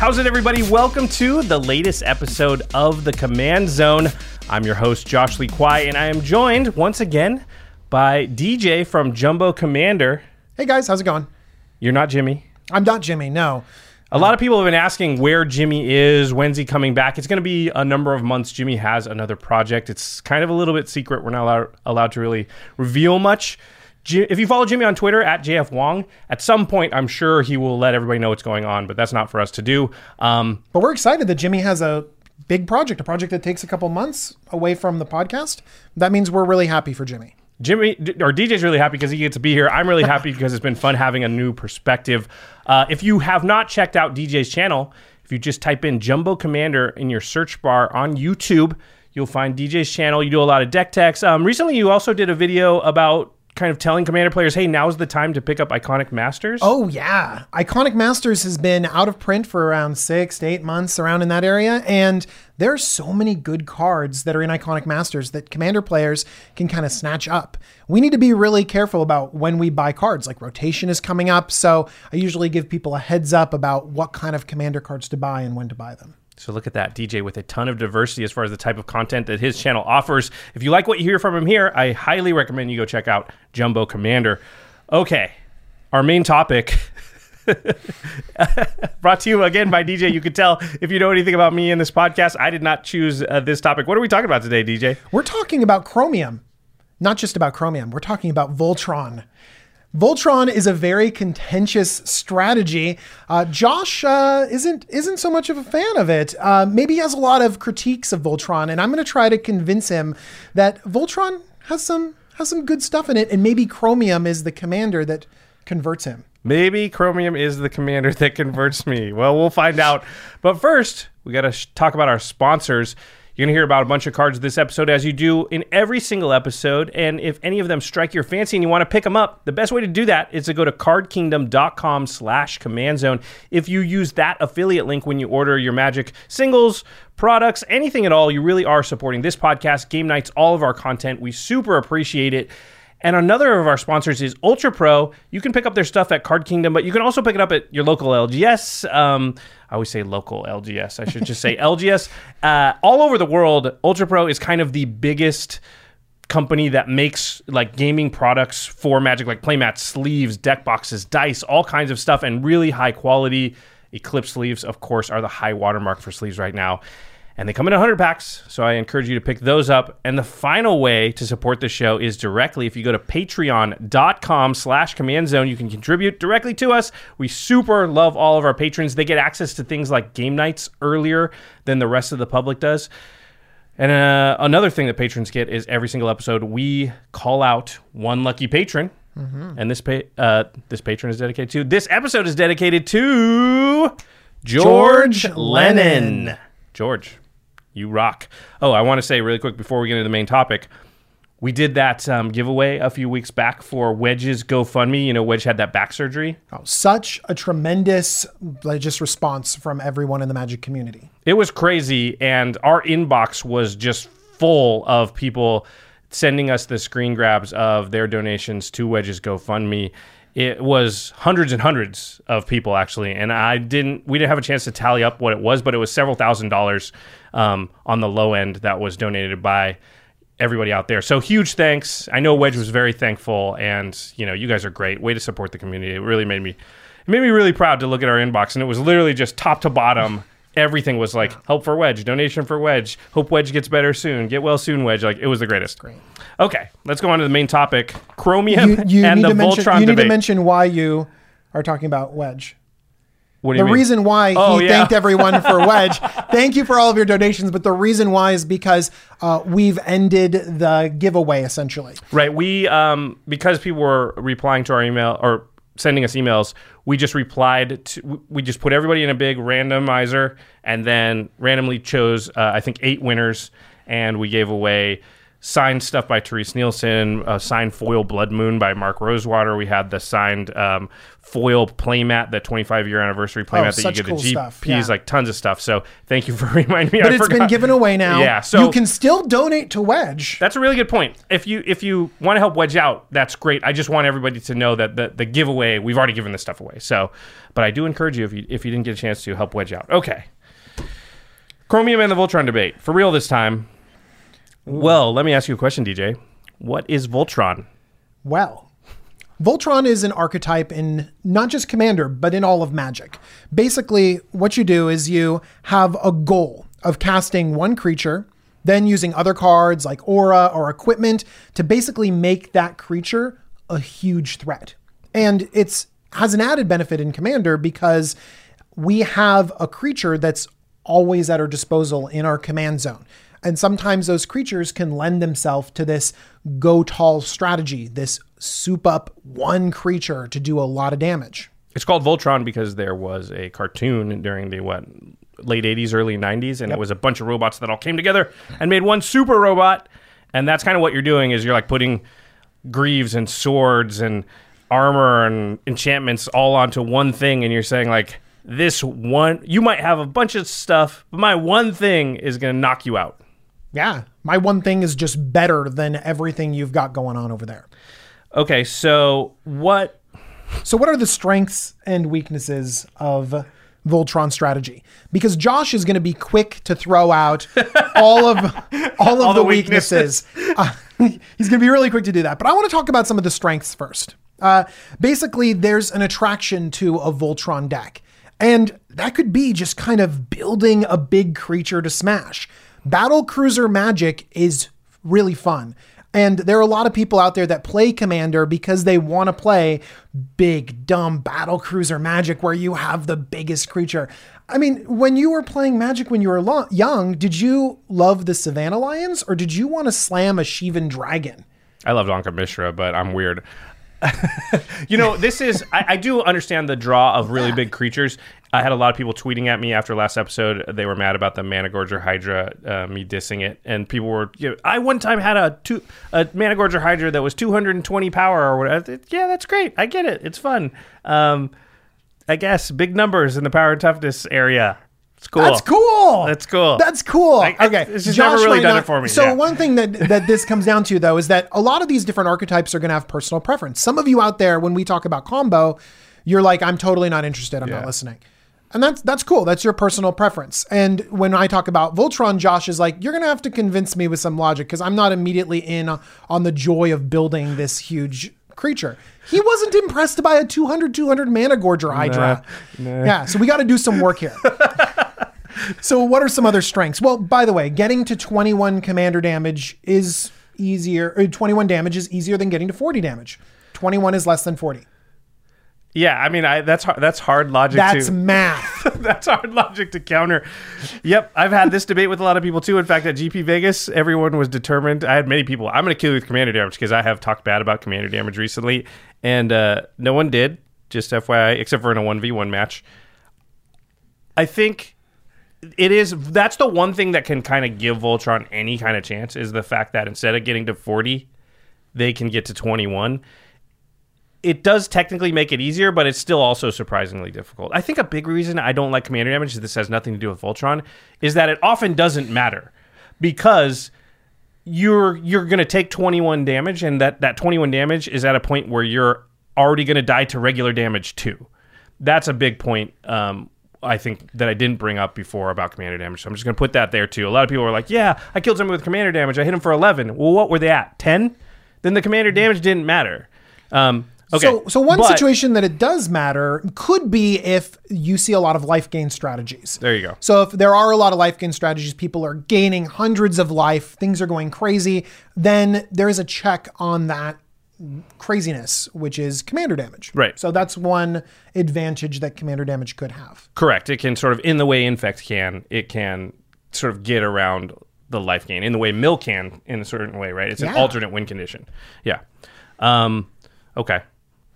How's it, everybody? Welcome to the latest episode of the Command Zone. I'm your host, Josh Lee Kwai, and I am joined once again by DJ from Jumbo Commander. Hey guys, how's it going? You're not Jimmy. I'm not Jimmy. No. A lot of people have been asking where Jimmy is, when's he coming back. It's going to be a number of months. Jimmy has another project. It's kind of a little bit secret. We're not allowed, allowed to really reveal much. If you follow Jimmy on Twitter at JF Wong, at some point I'm sure he will let everybody know what's going on, but that's not for us to do. Um, But we're excited that Jimmy has a big project, a project that takes a couple months away from the podcast. That means we're really happy for Jimmy. Jimmy or DJ's really happy because he gets to be here. I'm really happy because it's been fun having a new perspective. Uh, if you have not checked out DJ's channel, if you just type in Jumbo Commander in your search bar on YouTube, you'll find DJ's channel. You do a lot of deck techs. Um, recently, you also did a video about kind of telling Commander players, "Hey, now's the time to pick up Iconic Masters." Oh yeah, Iconic Masters has been out of print for around six to eight months, around in that area, and there are so many good cards that are in Iconic Masters that Commander players can kind of snatch up. We need to be really careful about when we buy cards. Like rotation is coming up, so I usually give people a heads up about what kind of Commander cards to buy and when to buy them. So look at that DJ with a ton of diversity as far as the type of content that his channel offers. If you like what you hear from him here, I highly recommend you go check out Jumbo Commander. Okay, our main topic. Brought to you again by DJ. You could tell if you know anything about me in this podcast, I did not choose uh, this topic. What are we talking about today, DJ? We're talking about Chromium, not just about Chromium. We're talking about Voltron. Voltron is a very contentious strategy. Uh, Josh uh, isn't isn't so much of a fan of it. Uh, maybe he has a lot of critiques of Voltron, and I'm going to try to convince him that Voltron has some has some good stuff in it, and maybe Chromium is the commander that converts him. Maybe Chromium is the commander that converts me. Well, we'll find out. But first, we got to sh- talk about our sponsors. You're going to hear about a bunch of cards this episode, as you do in every single episode. And if any of them strike your fancy and you want to pick them up, the best way to do that is to go to cardkingdom.com slash command zone. If you use that affiliate link when you order your Magic singles, products, anything at all, you really are supporting this podcast, game nights, all of our content. We super appreciate it. And another of our sponsors is Ultra Pro. You can pick up their stuff at Card Kingdom, but you can also pick it up at your local LGS. Um, I always say local LGS. I should just say LGS. Uh, all over the world, Ultra Pro is kind of the biggest company that makes like gaming products for Magic, like playmats, sleeves, deck boxes, dice, all kinds of stuff, and really high quality. Eclipse sleeves, of course, are the high watermark for sleeves right now and they come in 100 packs so i encourage you to pick those up. And the final way to support the show is directly. If you go to patreon.com slash command zone you can contribute directly to us. We super love all of our patrons. They get access to things like game nights earlier than the rest of the public does. And uh, another thing that patrons get is every single episode we call out one lucky patron. And this pa- uh, this patron is dedicated to this episode is dedicated to George, George Lennon. Lennon. George, you rock. Oh, I want to say really quick before we get into the main topic. We did that um, giveaway a few weeks back for Wedge's GoFundMe. You know, Wedge had that back surgery. Oh, such a tremendous like, just response from everyone in the Magic community. It was crazy, and our inbox was just full of people sending us the screen grabs of their donations to Wedge's GoFundMe. It was hundreds and hundreds of people actually, and I didn't. We didn't have a chance to tally up what it was, but it was several thousand dollars um, on the low end that was donated by everybody out there. So huge thanks. I know Wedge was very thankful, and you know you guys are great. Way to support the community. It really made me it made me really proud to look at our inbox, and it was literally just top to bottom. Everything was like help for Wedge, donation for Wedge, hope Wedge gets better soon, get well soon, Wedge. Like it was the greatest. Great. Okay, let's go on to the main topic: Chromium You, you and need the to mention. Voltron You need to mention why you are talking about Wedge. what do The mean? reason why Oh, he yeah. thanked everyone for Wedge. Thank you for all of your donations, but the reason why is because uh, we've ended the giveaway essentially. Right. We um because people were replying to our email or sending us emails, we just replied to we just put everybody in a big randomizer and then randomly chose uh, I think eight winners and we gave away signed stuff by Terese Nielsen, a signed foil Blood Moon by Mark Rosewater. We had the signed um, foil playmat, the 25 year anniversary playmat that you get cool the. GPs, Yeah. like tons of stuff. So thank you for reminding me. But I it's been forgot. given away now. Yeah. So you can still donate to Wedge. that's a really good point. If you if you want to help Wedge out, that's great. I just want everybody to know that the, the giveaway we've already given this stuff away. So, but I do encourage you if you if you didn't get a chance to help Wedge out. Okay. Chromium and the Voltron debate for real this time. Well, let me ask you a question, DJ. What is Voltron? Well, Voltron is an archetype in not just Commander, but in all of Magic. Basically, what you do is you have a goal of casting one creature, then using other cards like aura or equipment to basically make that creature a huge threat. And it's has an added benefit in Commander because we have a creature that's always at our disposal in our command zone. And sometimes those creatures can lend themselves to this go tall strategy, this soup up one creature to do a lot of damage. It's called Voltron because there was a cartoon during the what late 80s early 90s and it was a bunch of robots that all came together and made one super robot. And that's kind of what you're doing is you're like putting greaves and swords and armor and enchantments all onto one thing and you're saying like this one you might have a bunch of stuff but my one thing is going to knock you out Yeah, my one thing is just better than everything you've got going on over there. okay so what So, what are the strengths and weaknesses of Voltron strategy? Because Josh is going to be quick to throw out all of all of the the weaknesses. Uh, he's going to be really quick to do that. But I want to talk about some of the strengths first. Uh, basically, there's an attraction to a Voltron deck, and that could be just kind of building a big creature to smash. Battle Cruiser Magic is really fun. And there are a lot of people out there that play Commander because they want to play big, dumb battle cruiser magic where you have the biggest creature. I mean, when you were playing Magic when you were lo- young, did you love the Savannah Lions or did you want to slam a Shivan Dragon? I loved Ankh of Mishra, but I'm weird. you know, this is I, I do understand the draw of really big creatures. I had a lot of people tweeting at me after last episode. They were mad about the Managorger Hydra, uh, me dissing it, and people were. You know, I one time had a two a Managorger Hydra that was 220 power or whatever. Yeah, that's great. I get it. It's fun. Um, I guess big numbers in the power and toughness area. It's cool. That's cool. That's cool. That's cool. I- I- okay. it's just never really might done it for me, So yeah. one thing that that this comes down to though is that a lot of these different archetypes are going to have personal preference. Some of you out there, when we talk about combo, you're like, I'm totally not interested. I'm Yeah. not listening. And that's that's cool. That's your personal preference. And when I talk about Voltron, Josh is like, you're gonna have to convince me with some logic because I'm not immediately in on the joy of building this huge creature. He wasn't impressed by a 200 200 Managorger Hydra. Yeah, so we got to do some work here. So, what are some other strengths? Well, by the way, getting to 21 commander damage is easier. Or 21 damage is easier than getting to 40 damage. 21 is less than 40. Yeah, I mean, I that's hard, that's hard logic. That's to, math. That's hard logic to counter. Yep, I've had this debate with a lot of people too. In fact, at GP Vegas, everyone was determined. I had many people. I'm going to kill you with commander damage because I have talked bad about commander damage recently, and uh, no one did. Just FYI, except for in a one v one match. I think it is. That's the one thing that can kind of give Voltron any kind of chance is the fact that instead of getting to 40, they can get to 21 it does technically make it easier, but it's still also surprisingly difficult. I think a big reason I don't like commander damage, this has nothing to do with Voltron, is that it often doesn't matter because you're you're going to take 21 damage and that that 21 damage is at a point where you're already going to die to regular damage too. That's a big point um, I think that I didn't bring up before about commander damage. So I'm just going to put that there too. A lot of people are like, "Yeah, I killed someone with commander damage. I hit him for 11." Well, what were they at? 10? Then the commander damage didn't matter. Um, okay. So, so one But- situation that it does matter could be if you see a lot of life gain strategies. There you go. So if there are a lot of life gain strategies, people are gaining hundreds of life, things are going crazy, then there is a check on that craziness, which is commander damage. Right. So that's one advantage that commander damage could have. Correct. It can sort of, in the way Infect can, it can sort of get around the life gain in the way Mill can in a certain way, right? It's an alternate win condition. Yeah. Um, okay.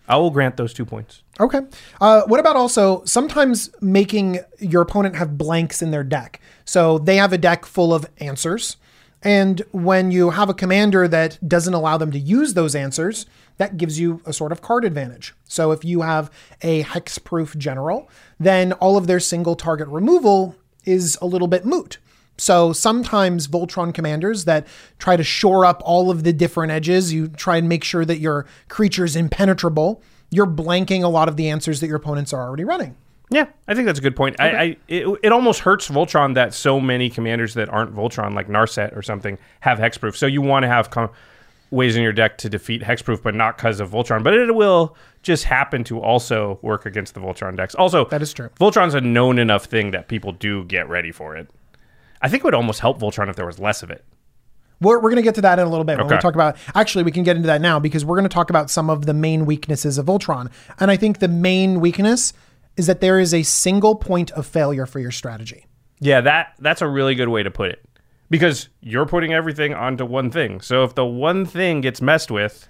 I will grant those two points. Okay. Uh, what about also sometimes making your opponent have blanks in their deck? So they have a deck full of answers. And when you have a commander that doesn't allow them to use those answers, that gives you a sort of card advantage. So if you have a hexproof general, then all of their single target removal is a little bit moot. So sometimes Voltron commanders that try to shore up all of the different edges, you try and make sure that your creature is impenetrable, you're blanking a lot of the answers that your opponents are already running. Yeah, I think that's a good point. I, I it, it almost hurts Voltron that so many commanders that aren't Voltron, like Narset or something, have hexproof. So you want to have com- ways in your deck to defeat hexproof, but not because of Voltron. But it will just happen to also work against the Voltron decks. Also, That is true. Voltron's a known enough thing that people do get ready for it. I think it would almost help Voltron if there was less of it. We're, we're going to get to that in a little bit when we Okay. talk about. Actually, we can get into that now because we're going to talk about some of the main weaknesses of Voltron. And I think the main weakness is that there is a single point of failure for your strategy. Yeah, that that's a really good way to put it. Because you're putting everything onto one thing. So if the one thing gets messed with,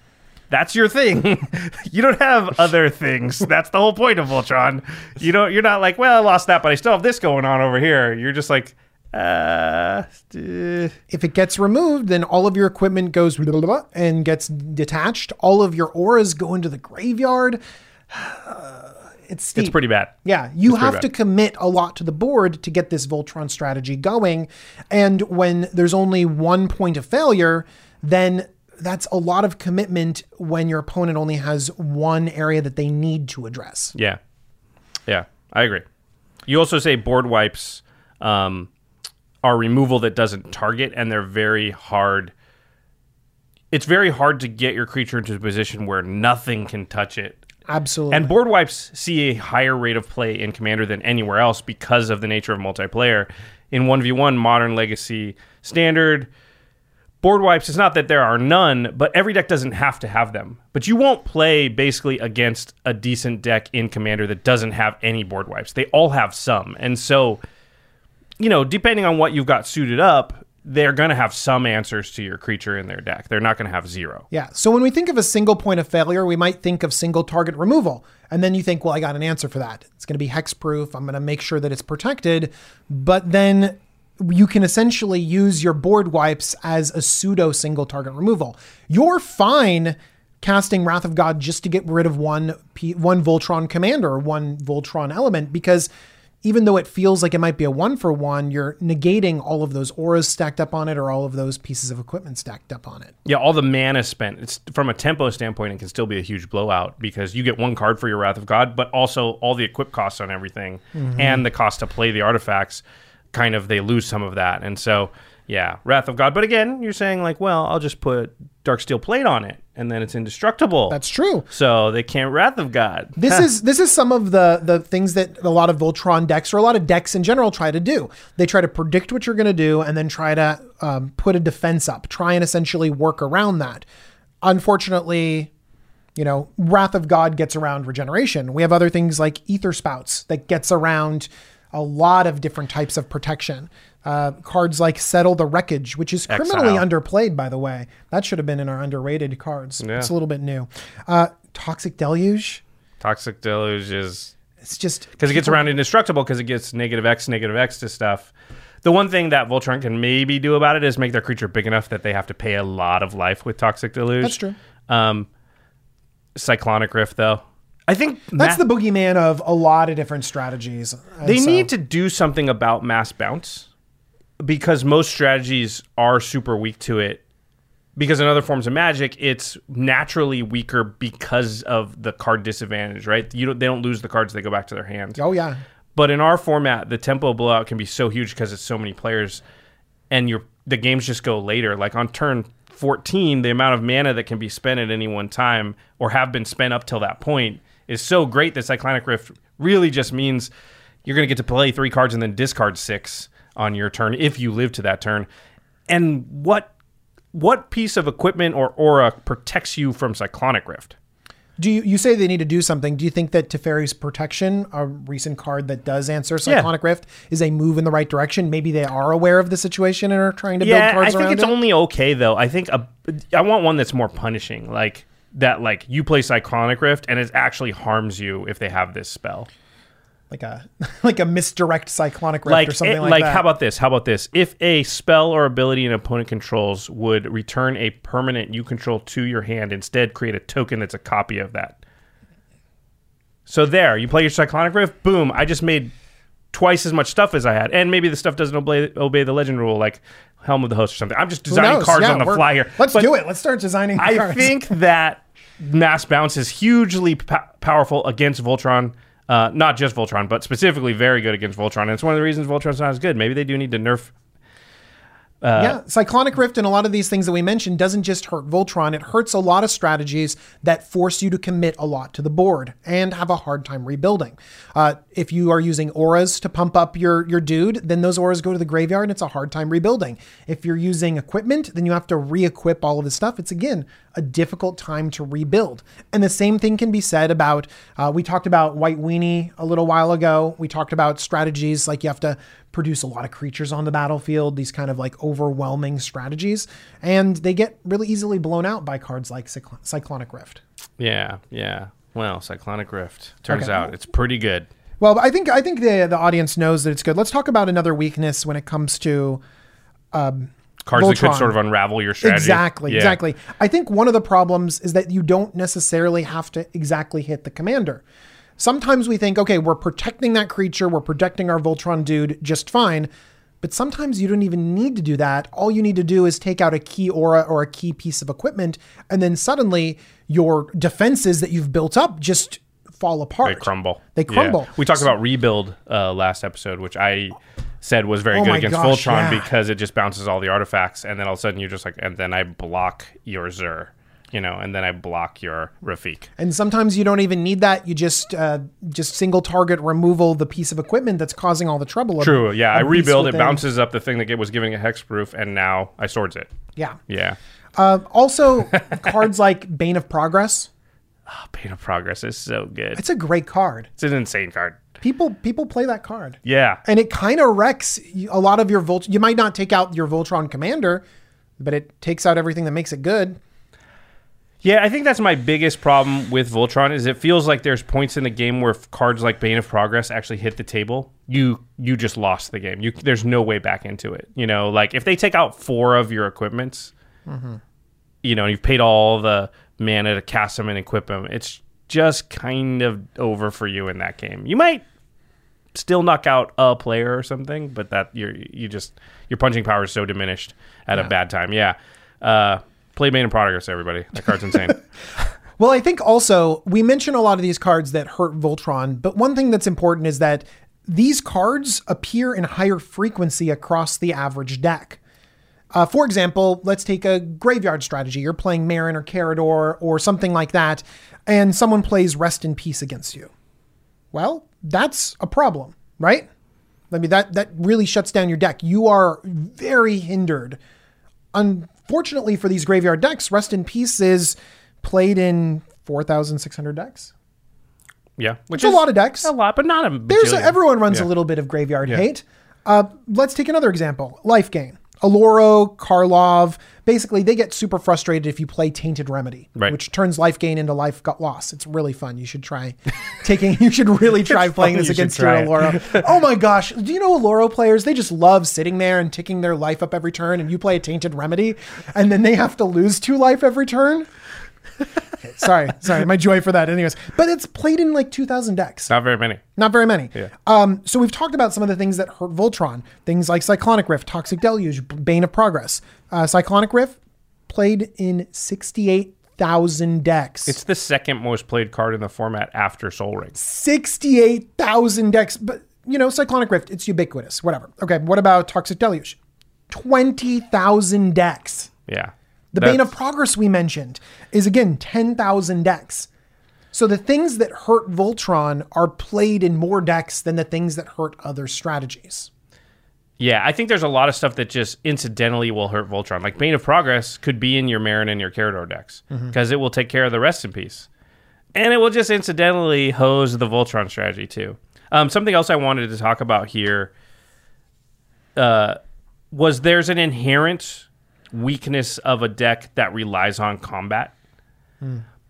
that's your thing. you don't have other things. That's the whole point of Voltron. You don't you're not like, well, I lost that, but I still have this going on over here. You're just like, uh, If it gets removed, then all of your equipment goes and gets detached. All of your auras go into the graveyard. It's steep. it's pretty bad. Yeah, you pretty have to commit a lot to the board to get this Voltron strategy going. And when there's only one point of failure, then that's a lot of commitment when your opponent only has one area that they need to address. Yeah. Yeah, I agree. You also say board wipes um, are removal that doesn't target, and they're very hard. It's very hard to get your creature into a position where nothing can touch it. Absolutely. And board wipes see a higher rate of play in Commander than anywhere else because of the nature of multiplayer. In 1v1, Modern Legacy, Standard, board wipes, it's not that there are none, but every deck doesn't have to have them. But you won't play basically against a decent deck in Commander that doesn't have any board wipes. They all have some. And so, you know, depending on what you've got suited up, they're going to have some answers to your creature in their deck. They're not going to have zero. Yeah. So when we think of a single point of failure, we might think of single target removal. And then you think, well, I got an answer for that. It's going to be hexproof. I'm going to make sure that it's protected. But then you can essentially use your board wipes as a pseudo single target removal. You're fine casting Wrath of God just to get rid of one P- one Voltron commander or one Voltron element because even though it feels like it might be a one for one, you're negating all of those auras stacked up on it or all of those pieces of equipment stacked up on it. Yeah, all the mana spent. It's from a tempo standpoint, it can still be a huge blowout because you get one card for your Wrath of God, but also all the equip costs on everything mm-hmm. and the cost to play the artifacts. Kind of, they lose some of that, and so yeah, Wrath of God. But again, you're saying like, well, I'll just put Darksteel Plate on it, and then it's indestructible. That's true. so they can't Wrath of God. This is this is some of the the things that a lot of Voltron decks or a lot of decks in general try to do. They try to predict what you're going to do and then try to um, put a defense up, try and essentially work around that. Unfortunately, you know, Wrath of God gets around regeneration. We have other things like Aetherspouts that gets around a lot of different types of protection. Uh, cards like Settle the Wreckage, which is criminally Exile. underplayed, by the way. That should have been in our underrated cards. Yeah. It's a little bit new. Uh, Toxic Deluge. Toxic Deluge is It's just because it gets around indestructible because it gets negative X, negative X to stuff. The one thing that Voltron can maybe do about it is make their creature big enough that they have to pay a lot of life with Toxic Deluge. That's true. Um, Cyclonic Rift, though, I think That's ma- the boogeyman of a lot of different strategies. And they so- need to do something about mass bounce because most strategies are super weak to it. because in other forms of magic, it's naturally weaker because of the card disadvantage, right? You don't, they don't lose the cards; they go back to their hand. Oh yeah. But in our format, the tempo blowout can be so huge because it's so many players, and your the games just go later. Like on turn 14, the amount of mana that can be spent at any one time or have been spent up till that point is so great that Cyclonic Rift really just means you're going to get to play three cards and then discard six on your turn if you live to that turn. And what what piece of equipment or aura protects you from Cyclonic Rift? Do you, you say they need to do something? Do you think that Teferi's Protection, a recent card that does answer Cyclonic Rift, is a move in the right direction? Maybe they are aware of the situation and are trying to build Yeah, I cards think it's it. only okay though. I think a, I want one that's more punishing, like that. Like you play Cyclonic Rift and it actually harms you if they have this spell. Like a like a misdirect Cyclonic Rift like or something eh, it- like, that. Like how about this how about this if a spell or ability an opponent controls would return a permanent you control to your hand instead create a token that's a copy of that so there you play your cyclonic rift boom i just made twice as much stuff as i had and maybe the stuff doesn't obey, obey the legend rule like helm of the host or something i'm just designing cards Yeah, on the fly here Let's But- do it. Let's start designing. Cards. I cards. think that mass bounce is hugely po- powerful against Voltron. Uh, not just Voltron, but specifically very good against Voltron. And it's one of the reasons Voltron's not as good. Maybe they do need to nerf. Uh, yeah, Cyclonic Rift and a lot of these things that we mentioned doesn't just hurt Voltron. It hurts a lot of strategies that force you to commit a lot to the board and have a hard time rebuilding. Uh, if you are using auras to pump up your your dude, then those auras go to the graveyard and it's a hard time rebuilding. If you're using equipment, then you have to re-equip all of this stuff. It's again a difficult time to rebuild. And the same thing can be said about uh, we talked about White Weenie a little while ago. We talked about strategies like you have to produce a lot of creatures on the battlefield, these kind of like overwhelming strategies, and they get really easily blown out by cards like Cycl- Cyclonic Rift. Yeah, yeah. Well, Cyclonic Rift. Turns Okay. out it's pretty good. Well, I think I think the the audience knows that it's good. Let's talk about another weakness when it comes to Cards that could sort of unravel your strategy. Exactly, Yeah. exactly. I think one of the problems is that you don't necessarily have to exactly hit the commander. Sometimes we think, okay, we're protecting that creature, we're protecting our Voltron dude just fine. But sometimes you don't even need to do that. All you need to do is take out a key aura or a key piece of equipment, and then suddenly your defenses that you've built up just fall apart. They crumble. They Yeah. crumble. We talked about rebuild uh, last episode, which I said was very Oh good against gosh, Voltron yeah. because it just bounces all the artifacts, and then all of a sudden you're just like, and then I block your Zur, you know, and then I block your Rafiq. And sometimes you don't even need that. You just uh, just single target removal the piece of equipment that's causing all the trouble. of- True. Yeah, I of rebuild. It bounces up the thing that was giving it hexproof, and now I swords it. Yeah. Yeah. Uh, also, cards like Bane of Progress. Oh, Bane of Progress is so good. It's a great card. It's an insane card. People people play that card, Yeah. and it kind of wrecks a lot of your Volt. You might not take out your Voltron commander, but it takes out everything that makes it good. Yeah, I think that's my biggest problem with Voltron is it feels like there's points in the game where cards like Bane of Progress actually hit the table, you you just lost the game. You there's no way back into it. You know, like if they take out four of your equipments, mm-hmm. you know, and you've paid all the mana to cast them and equip them, it's just kind of over for you in that game. You might still knock out a player or something, but that you're you just your punching power is so diminished at a bad time. Yeah. Uh play Bane of Progress, everybody. That card's insane. Well, I think also we mention a lot of these cards that hurt Voltron, but one thing that's important is that these cards appear in higher frequency across the average deck. Uh, for example, let's take a graveyard strategy. You're playing Meren or Karador or something like that, and someone plays Rest in Peace against you. Well, that's a problem, right? I mean that that really shuts down your deck. You are very hindered. Unfortunately for these graveyard decks, Rest in Peace is played in 4,600 decks. Yeah, which It's a lot of decks. A lot, but not a. There's a, everyone runs Yeah. a little bit of graveyard hate. Uh, let's take another example. Life Gain. Oloro, Karlov, basically they get super frustrated if you play Tainted Remedy, Right. which turns life gain into life got loss. It's really fun. You should try taking you should really try playing this You against your. Oloro. oh my gosh. Do you know Oloro players? They just love sitting there and ticking their life up every turn and you play a Tainted Remedy and then they have to lose two life every turn. Sorry, sorry, my joy for that. Anyways, but it's played in like 2,000 decks. Not very many. Not very many. Yeah. Um, so we've talked about some of the things that hurt Voltron, things like Cyclonic Rift, Toxic Deluge, Bane of Progress. Uh, Cyclonic Rift played in 68,000 decks. It's the second most played card in the format after Sol Ring. 68,000 decks. But, you know, Cyclonic Rift, it's ubiquitous, whatever. Okay, what about Toxic Deluge? 20,000 decks. Yeah. The Bane of Progress we mentioned is again 10,000 decks. So the things that hurt Voltron are played in more decks than the things that hurt other strategies. Yeah, I think there's a lot of stuff that just incidentally will hurt Voltron. Like Bane of Progress could be in your Meren and your Karador decks because it will take care of the rest in peace. And it will just incidentally hose the Voltron strategy too. Um, something else I wanted to talk about here uh, was there's an inherent weakness of a deck that relies on combat.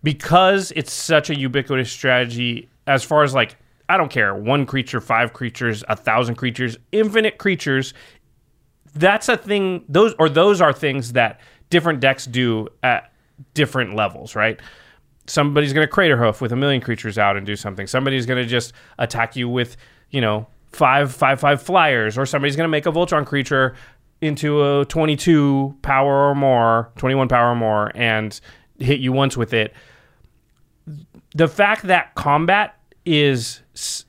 Because it's such a ubiquitous strategy, as far as like, I don't care, one creature, five creatures, a thousand creatures, infinite creatures, that's a thing those or those are things that different decks do at different levels right somebody's going to Craterhoof with a million creatures out and do something somebody's going to just attack you with you know five five five flyers or somebody's going to make a voltron creature into a 22 power or more 21 power or more and hit you once with it the fact that combat is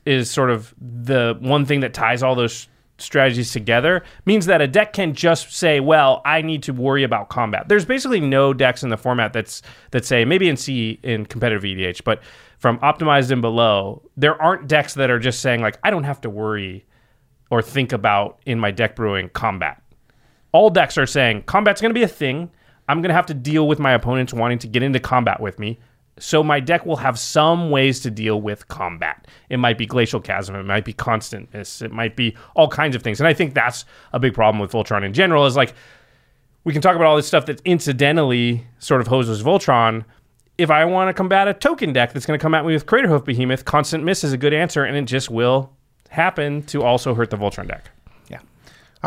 is sort of the one thing that ties all those strategies together means that a deck can just say, "Well, I need to worry about combat." There's basically no decks in the format that's that say maybe in C in competitive EDH, but from optimized and below, there aren't decks that are just saying like, "I don't have to worry or think about in my deck brewing combat." All decks are saying combat's going to be a thing. I'm going to have to deal with my opponents wanting to get into combat with me. So my deck will have some ways to deal with combat. It might be glacial chasm, it might be Constant Mists, it might be all kinds of things. And I think that's a big problem with Voltron in general. Is like we can talk about all this stuff that incidentally sort of hoses Voltron. If I want to combat a token deck that's going to come at me with Craterhoof Behemoth, Constant Mists is a good answer, and it just will happen to also hurt the Voltron deck.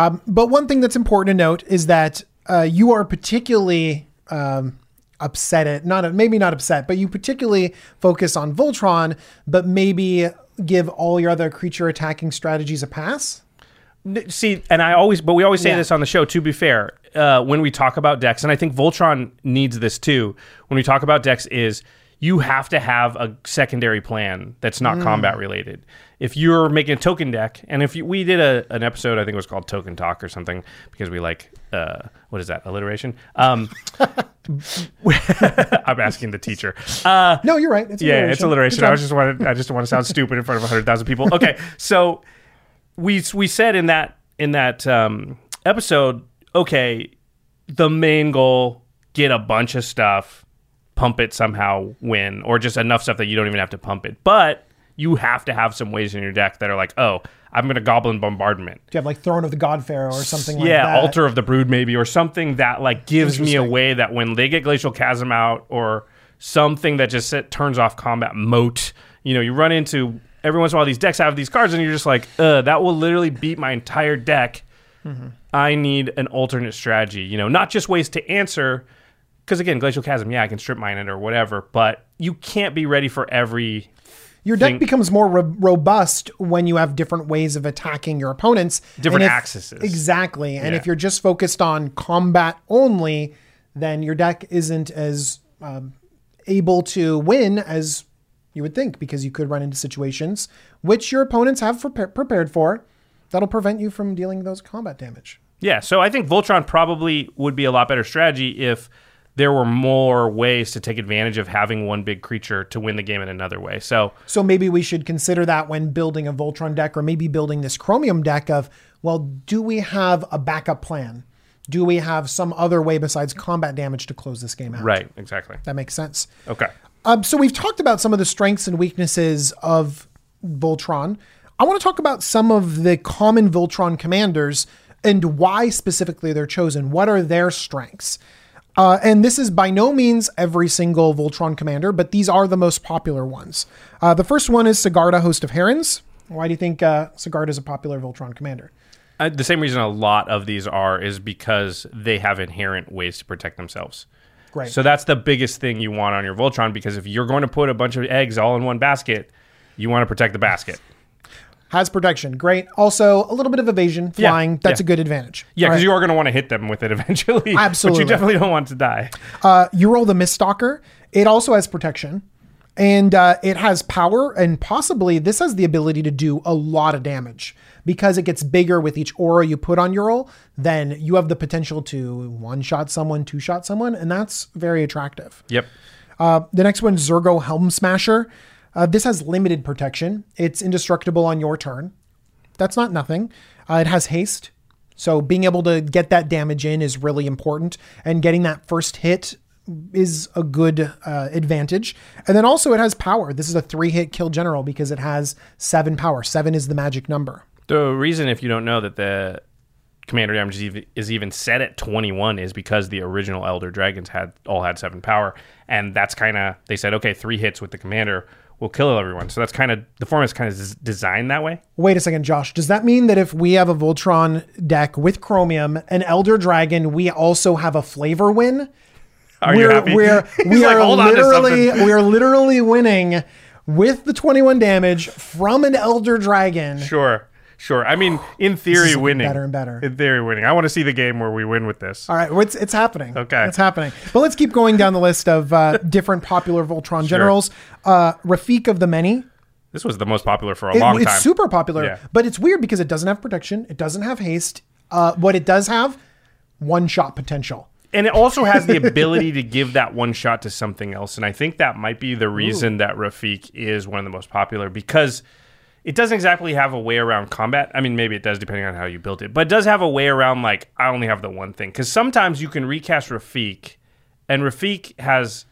Um, but one thing that's important to note is that uh, you are particularly um, upset at not maybe not upset, but you particularly focus on Voltron, but maybe give all your other creature attacking strategies a pass. See, and I always, but we always say Yeah. this on the show. To be fair, uh, when we talk about decks, and I think Voltron needs this too. When we talk about decks, is you have to have a secondary plan that's not combat related. If you're making a token deck, and if you, we did a, an episode, I think it was called Token Talk or something, because we like uh, what is that alliteration? Um, I'm asking the teacher. Uh, No, you're right. It's yeah, it's alliteration. I was just wanted, I just want to sound stupid in front of 100,000 people. Okay, so we we said in that in that um, episode, okay, the main goal get a bunch of stuff, pump it somehow, win, or just enough stuff that you don't even have to pump it. But you have to have some ways in your deck that are like, oh, I'm going to goblin bombardment. Do you have like Throne of the God Pharaoh or something like yeah, that? Altar of the Brood maybe, or something that like gives me a way that when they get Glacial Chasm out, or something that just sit, turns off combat moat. You know, you run into every once in a while these decks have these cards, and you're just like, uh, that will literally beat my entire deck. Mm-hmm. I need an alternate strategy. You know, not just ways to answer. Because again, Glacial Chasm, yeah, I can strip mine it or whatever, but you can't be ready for every Your deck think- becomes more ro- robust when you have different ways of attacking your opponents. Different if- axes. Exactly. And Yeah. if you're just focused on combat only, then your deck isn't as um, able to win as you would think because you could run into situations which your opponents have prepa- prepared for that'll prevent you from dealing those combat damage. Yeah, so I think Voltron probably would be a lot better strategy if there were more ways to take advantage of having one big creature to win the game in another way. So So maybe we should consider that when building a Voltron deck or maybe building this Chromium deck of, well, do we have a backup plan? Do we have some other way besides combat damage to close this game out? right, exactly. That makes sense. Okay. Um, so we've talked about some of the strengths and weaknesses of Voltron. I want to talk about some of the common Voltron commanders and why specifically they're chosen. What are their strengths? Uh, and this is by no means every single Voltron commander, but these are the most popular ones. Uh, the first one is Sigarda, Host of Herons. Why do you think uh, Sigarda is a popular Voltron commander? Uh, the same reason a lot of these are is because they have inherent ways to protect themselves. Great. So that's the biggest thing you want on your Voltron because if you're going to put a bunch of eggs all in one basket, you want to protect the basket. Has protection. Great. Also, a little bit of evasion, Yeah, flying. That's yeah. a good advantage. Yeah, because right. you are going to want to hit them with it eventually. Absolutely. But you definitely don't want to die. Uh, Uril the Miststalker. It also has protection. And uh, it has power, and possibly this has the ability to do a lot of damage. Because it gets bigger with each aura you put on your roll, then you have the potential to one shot someone, two shot someone, and that's very attractive. Yep. Uh, the next one, Zurgo Helmsmasher. Uh, this has limited protection. It's indestructible on your turn. That's not nothing. Uh, it has haste. So being able to get that damage in is really important. And getting that first hit is a good uh, advantage. And then also it has power. This is a three hit kill general because it has seven power. Seven is the magic number. The reason, if you don't know, that the commander damage is even, is even set at 21 is because the original Elder Dragons had all had seven power, and that's kind of they said, okay, three hits with the commander will kill everyone. So that's kind of the format is kind of designed that way. Wait a second, Josh. Does that mean that if we have a Voltron deck with Chromium, an Elder Dragon, we also have a flavor win? Are you we're, happy? We're, we like, are "Hold literally something." we are literally winning with the 21 damage from an Elder Dragon. Sure, sure. I mean, in theory, winning better and better. In theory, winning. I want to see the game where we win with this. All right, well, it's it's happening. Okay. it's happening. But let's keep going down the list of uh, different popular Voltron generals. Uh, Rafiq of the Many. This was the most popular for a It- long it's time. super popular, Yeah. but it's weird because it doesn't have protection. It doesn't have haste. Uh, what it does have, one shot potential. and it also has the ability to give that one shot to something else. And I think that might be the reason that Rafiq is one of the most popular because it doesn't exactly have a way around combat. I mean, maybe it does depending on how you built it, but it does have a way around like I only have the one thing. Because sometimes you can recast Rafiq, and Rafiq has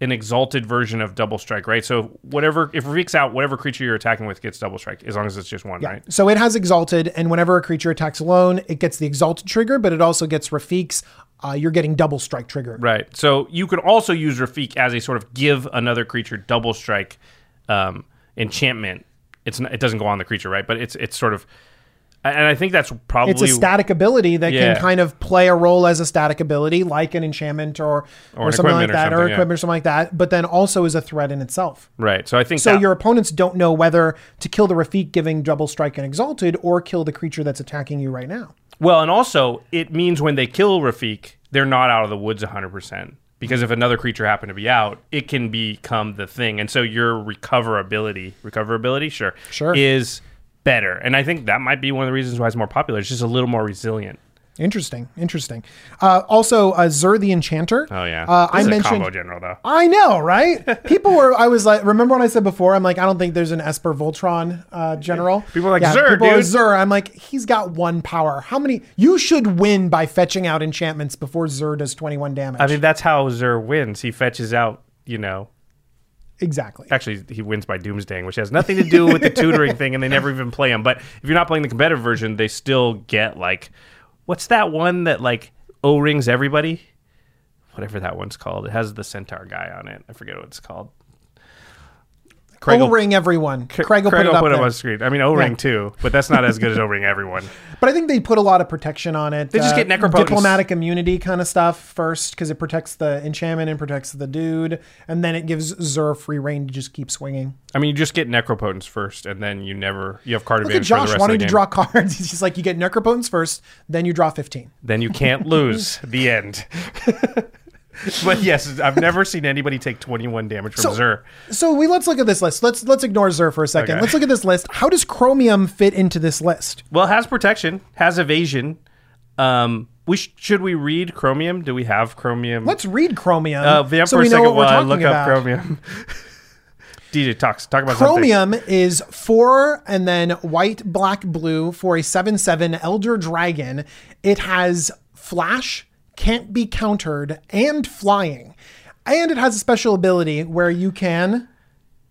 an exalted version of double strike, right? So whatever if Rafiq's out, whatever creature you're attacking with gets double strike, as long as it's just one, right? So it has exalted, and whenever a creature attacks alone, it gets the exalted trigger, but it also gets Rafiq's. Uh, you're getting double strike trigger. Right. So you could also use Rafiq as a sort of give another creature double strike um, enchantment. It's not, it doesn't go on the creature, right? But it's it's sort of, and I think that's probably It's a static ability that Yeah. can kind of play a role as a static ability, like an enchantment or or, an something like that, or yeah. equipment or something like that. But then also is a threat in itself. right. So I think So that, your opponents don't know whether to kill the Rafiq giving double strike and exalted, or kill the creature that's attacking you right now. well, and also it means when they kill Rafiq, they're not out of the woods 100 percent because if another creature happened to be out, it can become the thing, and so your recoverability, recoverability, sure, Sure. is better. And I think that might be one of the reasons why it's more popular. It's just a little more resilient. Interesting, interesting. Uh, also, uh, Zur the Enchanter. Oh yeah, Uh, I mentioned combo general though. I know, right? People were. I was like, remember when I said before? I'm like, I don't think there's an Esper Voltron uh, general. People are like, "Zur, people are dude." Zur. I'm like, he's got one power. How many? You should win by fetching out enchantments before Zur does 21 damage. I mean, that's how Zur wins. He fetches out, you know. exactly. Actually, he wins by Doomsdaying, which has nothing to do with the tutoring thing, and they never even play him. But if you're not playing the competitive version, they still get like, what's that one that like O rings everybody? Whatever that one's called. It has the centaur guy on it. I forget what it's called. Craig O will- ring everyone. Craig will put it will up put there. on the screen. I mean, O ring Yeah. too, but that's not as good as O ring everyone. But I think they put a lot of protection on it. They just uh, get necropotence. diplomatic immunity kind of stuff first because it protects the enchantment and protects the dude, and then it gives Zur free reign to just keep swinging. I mean, you just get necropotence first, and then you never you have card Look at advantage for the Josh wanting to draw cards. He's just like you get necropotence first, then you draw 15. then you can't lose. the end. but yes, I've never seen anybody take 21 damage from So-. So we let's look at this list. Let's let's ignore Zur for a second. Okay. Let's look at this list. How does Chromium fit into this list? Well, it has protection, has evasion. Um, we sh- should we read Chromium? Do we have Chromium? Let's read Chromium uh, vamp so for a we know second what we're while I talking look about. up Chromium. DJ talks talk about something. Chromium is four and then white, black, blue for a 7 7 Elder Dragon. It has flash, can't be countered, and flying. And it has a special ability where you can.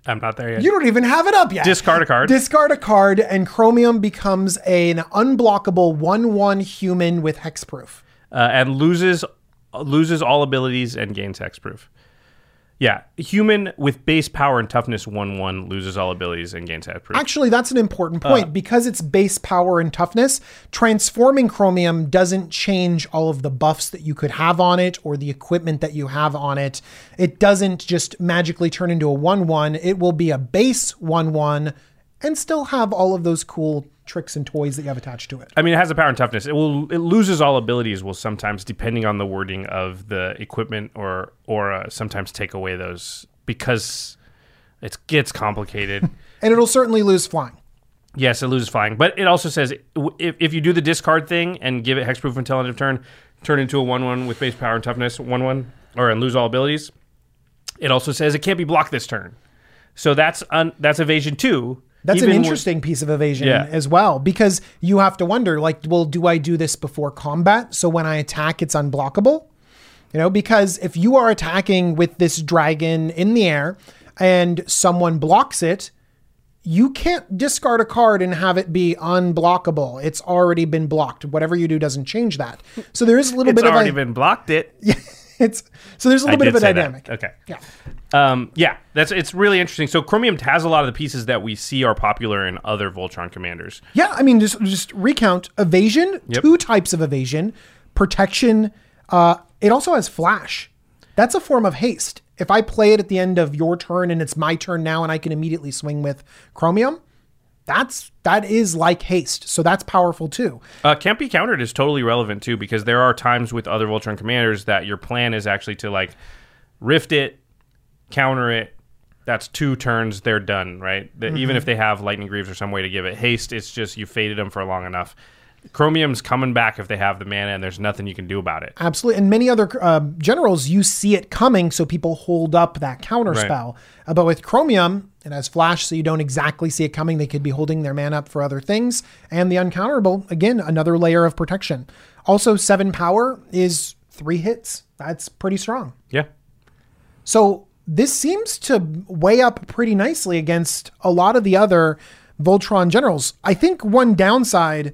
I'm not there yet. You don't even have it up yet. Discard a card. Discard a card, and Chromium becomes an unblockable 1 1 human with hexproof. uh, and loses loses all abilities and gains hexproof. Yeah, human with base power and toughness one one loses all abilities and gains hexproof. Actually, that's an important Uh. point because it's base power and toughness. Transforming chromium doesn't change all of the buffs that you could have on it or the equipment that you have on it. It doesn't just magically turn into a 1 1. It will be a base 1 1 and still have all of those cool tricks and toys that you have attached to it. I mean, it has a power and toughness. It will it loses all abilities. Will sometimes, depending on the wording of the equipment, or or uh, sometimes take away those because it gets complicated. And it'll certainly lose flying. yes, it loses flying, but it also says if, if you do the discard thing and give it hexproof until end of turn, turn into a one one with base power and toughness one one, or and lose all abilities. It also says it can't be blocked this turn. So that's un, that's evasion two. That's even an with- interesting piece of evasion Yeah. as well, because you have to wonder, like, well, do I do this before combat? So when I attack, it's unblockable? You know, because if you are attacking with this dragon in the air and someone blocks it, you can't discard a card and have it be unblockable. It's already been blocked. Whatever you do doesn't change that. So there is a little It's bit of already been blocked. It. it's so there's a little I bit of a say that. dynamic. Okay. Yeah. Um, yeah, that's it's really interesting. So Chromium has a lot of the pieces that we see are popular in other Voltron commanders. Yeah, I mean, just just recount evasion. Yep. Two types of evasion, protection. Uh, it also has flash. That's a form of haste. If I play it at the end of your turn and it's my turn now, and I can immediately swing with chromium, that's that is like haste. So that's powerful too. Uh, can't be countered is totally relevant too because there are times with other Voltron commanders that your plan is actually to like rift it, counter it. That's two turns, they're done, right? The- Even Mm-hmm. if they have lightning greaves or some way to give it haste, it's just you faded them for long enough. Chromium's coming back if they have the mana, and there's nothing you can do about it. Absolutely. And many other uh, generals, you see it coming, so people hold up that counter Right. spell. Uh, but with Chromium, it has flash, so you don't exactly see it coming. They could be holding their man up for other things. And the uncounterable, again, another layer of protection. Also, seven power is three hits. That's pretty strong. Yeah. So this seems to weigh up pretty nicely against a lot of the other Voltron generals. I think one downside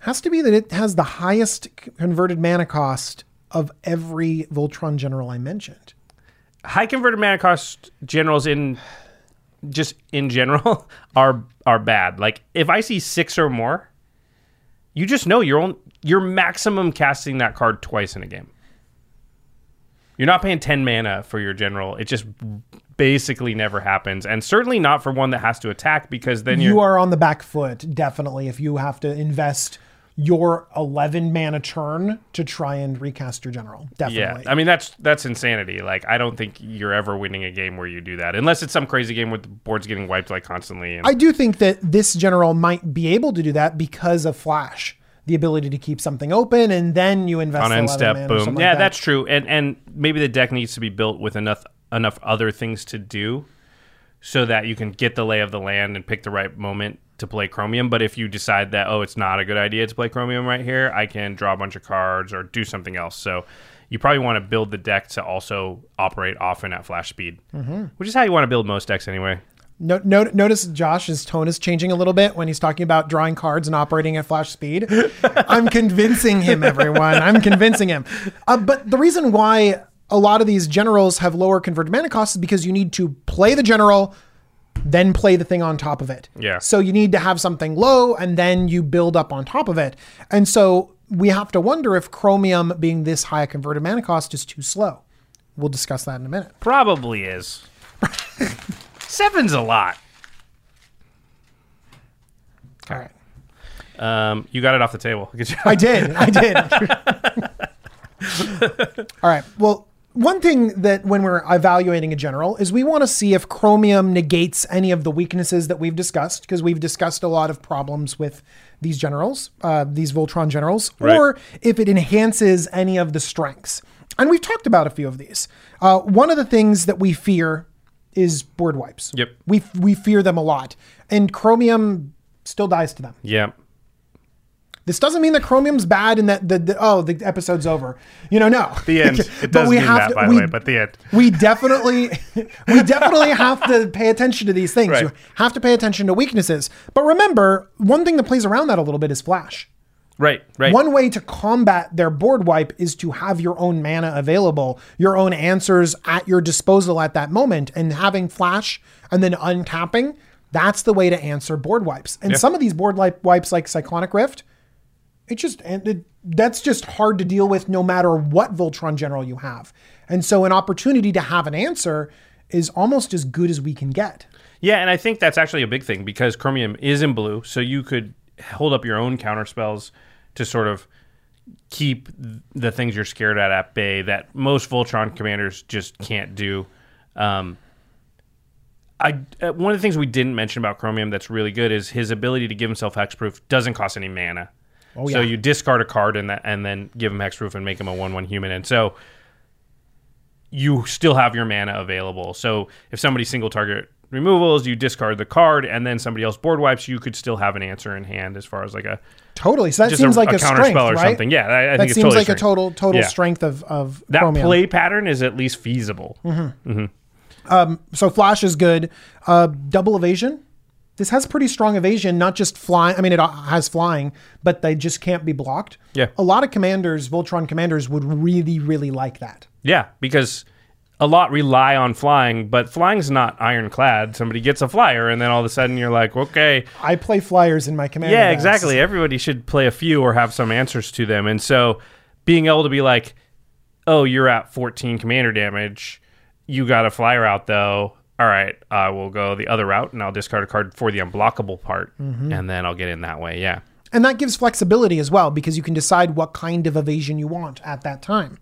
has to be that it has the highest converted mana cost of every Voltron general I mentioned. high converted mana cost generals in just in general are are bad. Like if I see six or more, you just know you're on you're maximum casting that card twice in a game. You're not paying ten mana for your general. It just basically never happens, and certainly not for one that has to attack because then you're You are on the back foot, definitely, if you have to invest your 11 mana turn to try and recast your general. Yeah, Definitely. I mean that's that's insanity. Like I don't think you're ever winning a game where you do that, unless it's some crazy game where the board's getting wiped like constantly. And I do think that this general might be able to do that because of Flash. The ability to keep something open and then you invest on end step, boom. yeah, like that. that's true. And and maybe the deck needs to be built with enough enough other things to do, so that you can get the lay of the land and pick the right moment to play Chromium. But if you decide that oh, it's not a good idea to play Chromium right here, I can draw a bunch of cards or do something else. So. You probably want to build the deck to also operate often at flash speed, Mm-hmm. which is how you want to build most decks anyway. No, no, notice Josh's tone is changing a little bit when he's talking about drawing cards and operating at flash speed. I'm convincing him, everyone. I'm convincing him. Uh, but the reason why a lot of these generals have lower converted mana costs because you need to play the general, then play the thing on top of it. Yeah. So you need to have something low and then you build up on top of it. And so we have to wonder if Chromium being this high a converted mana cost is too slow. We'll discuss that in a minute. Probably is. Seven's a lot. All right. Um, you got it off the table. Good job. I did. I did. All right. Well, one thing that when we're evaluating a general is we want to see if chromium negates any of the weaknesses that we've discussed because we've discussed a lot of problems with these generals, uh, these Voltron generals, Right. or if it enhances any of the strengths. And we've talked about a few of these. Uh, one of the things that we fear is board wipes. Yep. We we fear them a lot, and chromium still dies to them. Yeah. This doesn't mean that chromium's bad and that the, the oh the episode's over. You know, no. The end. It does we mean have that, to- by we- the way, but the end. we definitely we definitely have to pay attention to these things. Right. You have to pay attention to weaknesses. But remember, one thing that plays around that a little bit is flash. Right, right. One way to combat their board wipe is to have your own mana available, your own answers at your disposal at that moment, and having flash and then untapping. That's the way to answer board wipes. And Yeah. some of these board wipes, like Cyclonic Rift, it just and it, that's just hard to deal with no matter what Voltron general you have. And so an opportunity to have an answer is almost as good as we can get. Yeah, and I think that's actually a big thing because Chromium is in blue, so you could hold up your own counter spells to sort of keep the things you're scared at at bay that most Voltron commanders just can't do. Um, I uh, one of the things we didn't mention about Chromium that's really good is his ability to give himself hexproof doesn't cost any mana. Oh, So you discard a card and that, and then give him hexproof and make him a one-one human, and so you still have your mana available. So if somebody single target removals, you discard the card, and then somebody else board wipes, you could still have an answer in hand as far as like a Totally. So that seems a, like a, a counter strength, spell or right? something. Yeah, I, I that think seems totally like a total total Yeah. strength of of That Chromium. play pattern is at least feasible. Mm-hmm. Mm-hmm. Um, so Flash is good. Uh, double evasion. This has pretty strong evasion, not just flying. I mean, it uh, has flying, but they just can't be blocked. Yeah. A lot of commanders, Voltron commanders, would really, really like that. Yeah, because a lot rely on flying, but flying's not ironclad. Somebody gets a flyer, and then all of a sudden you're like, okay, I play flyers in my commander. yeah, decks. exactly. Everybody should play a few or have some answers to them. And so being able to be like, oh, you're at 14 commander damage. You got a flyer out though. All right, I will go the other route and I'll discard a card for the unblockable part, and then I'll get in that way. Yeah. And that gives flexibility as well because you can decide what kind of evasion you want at that time.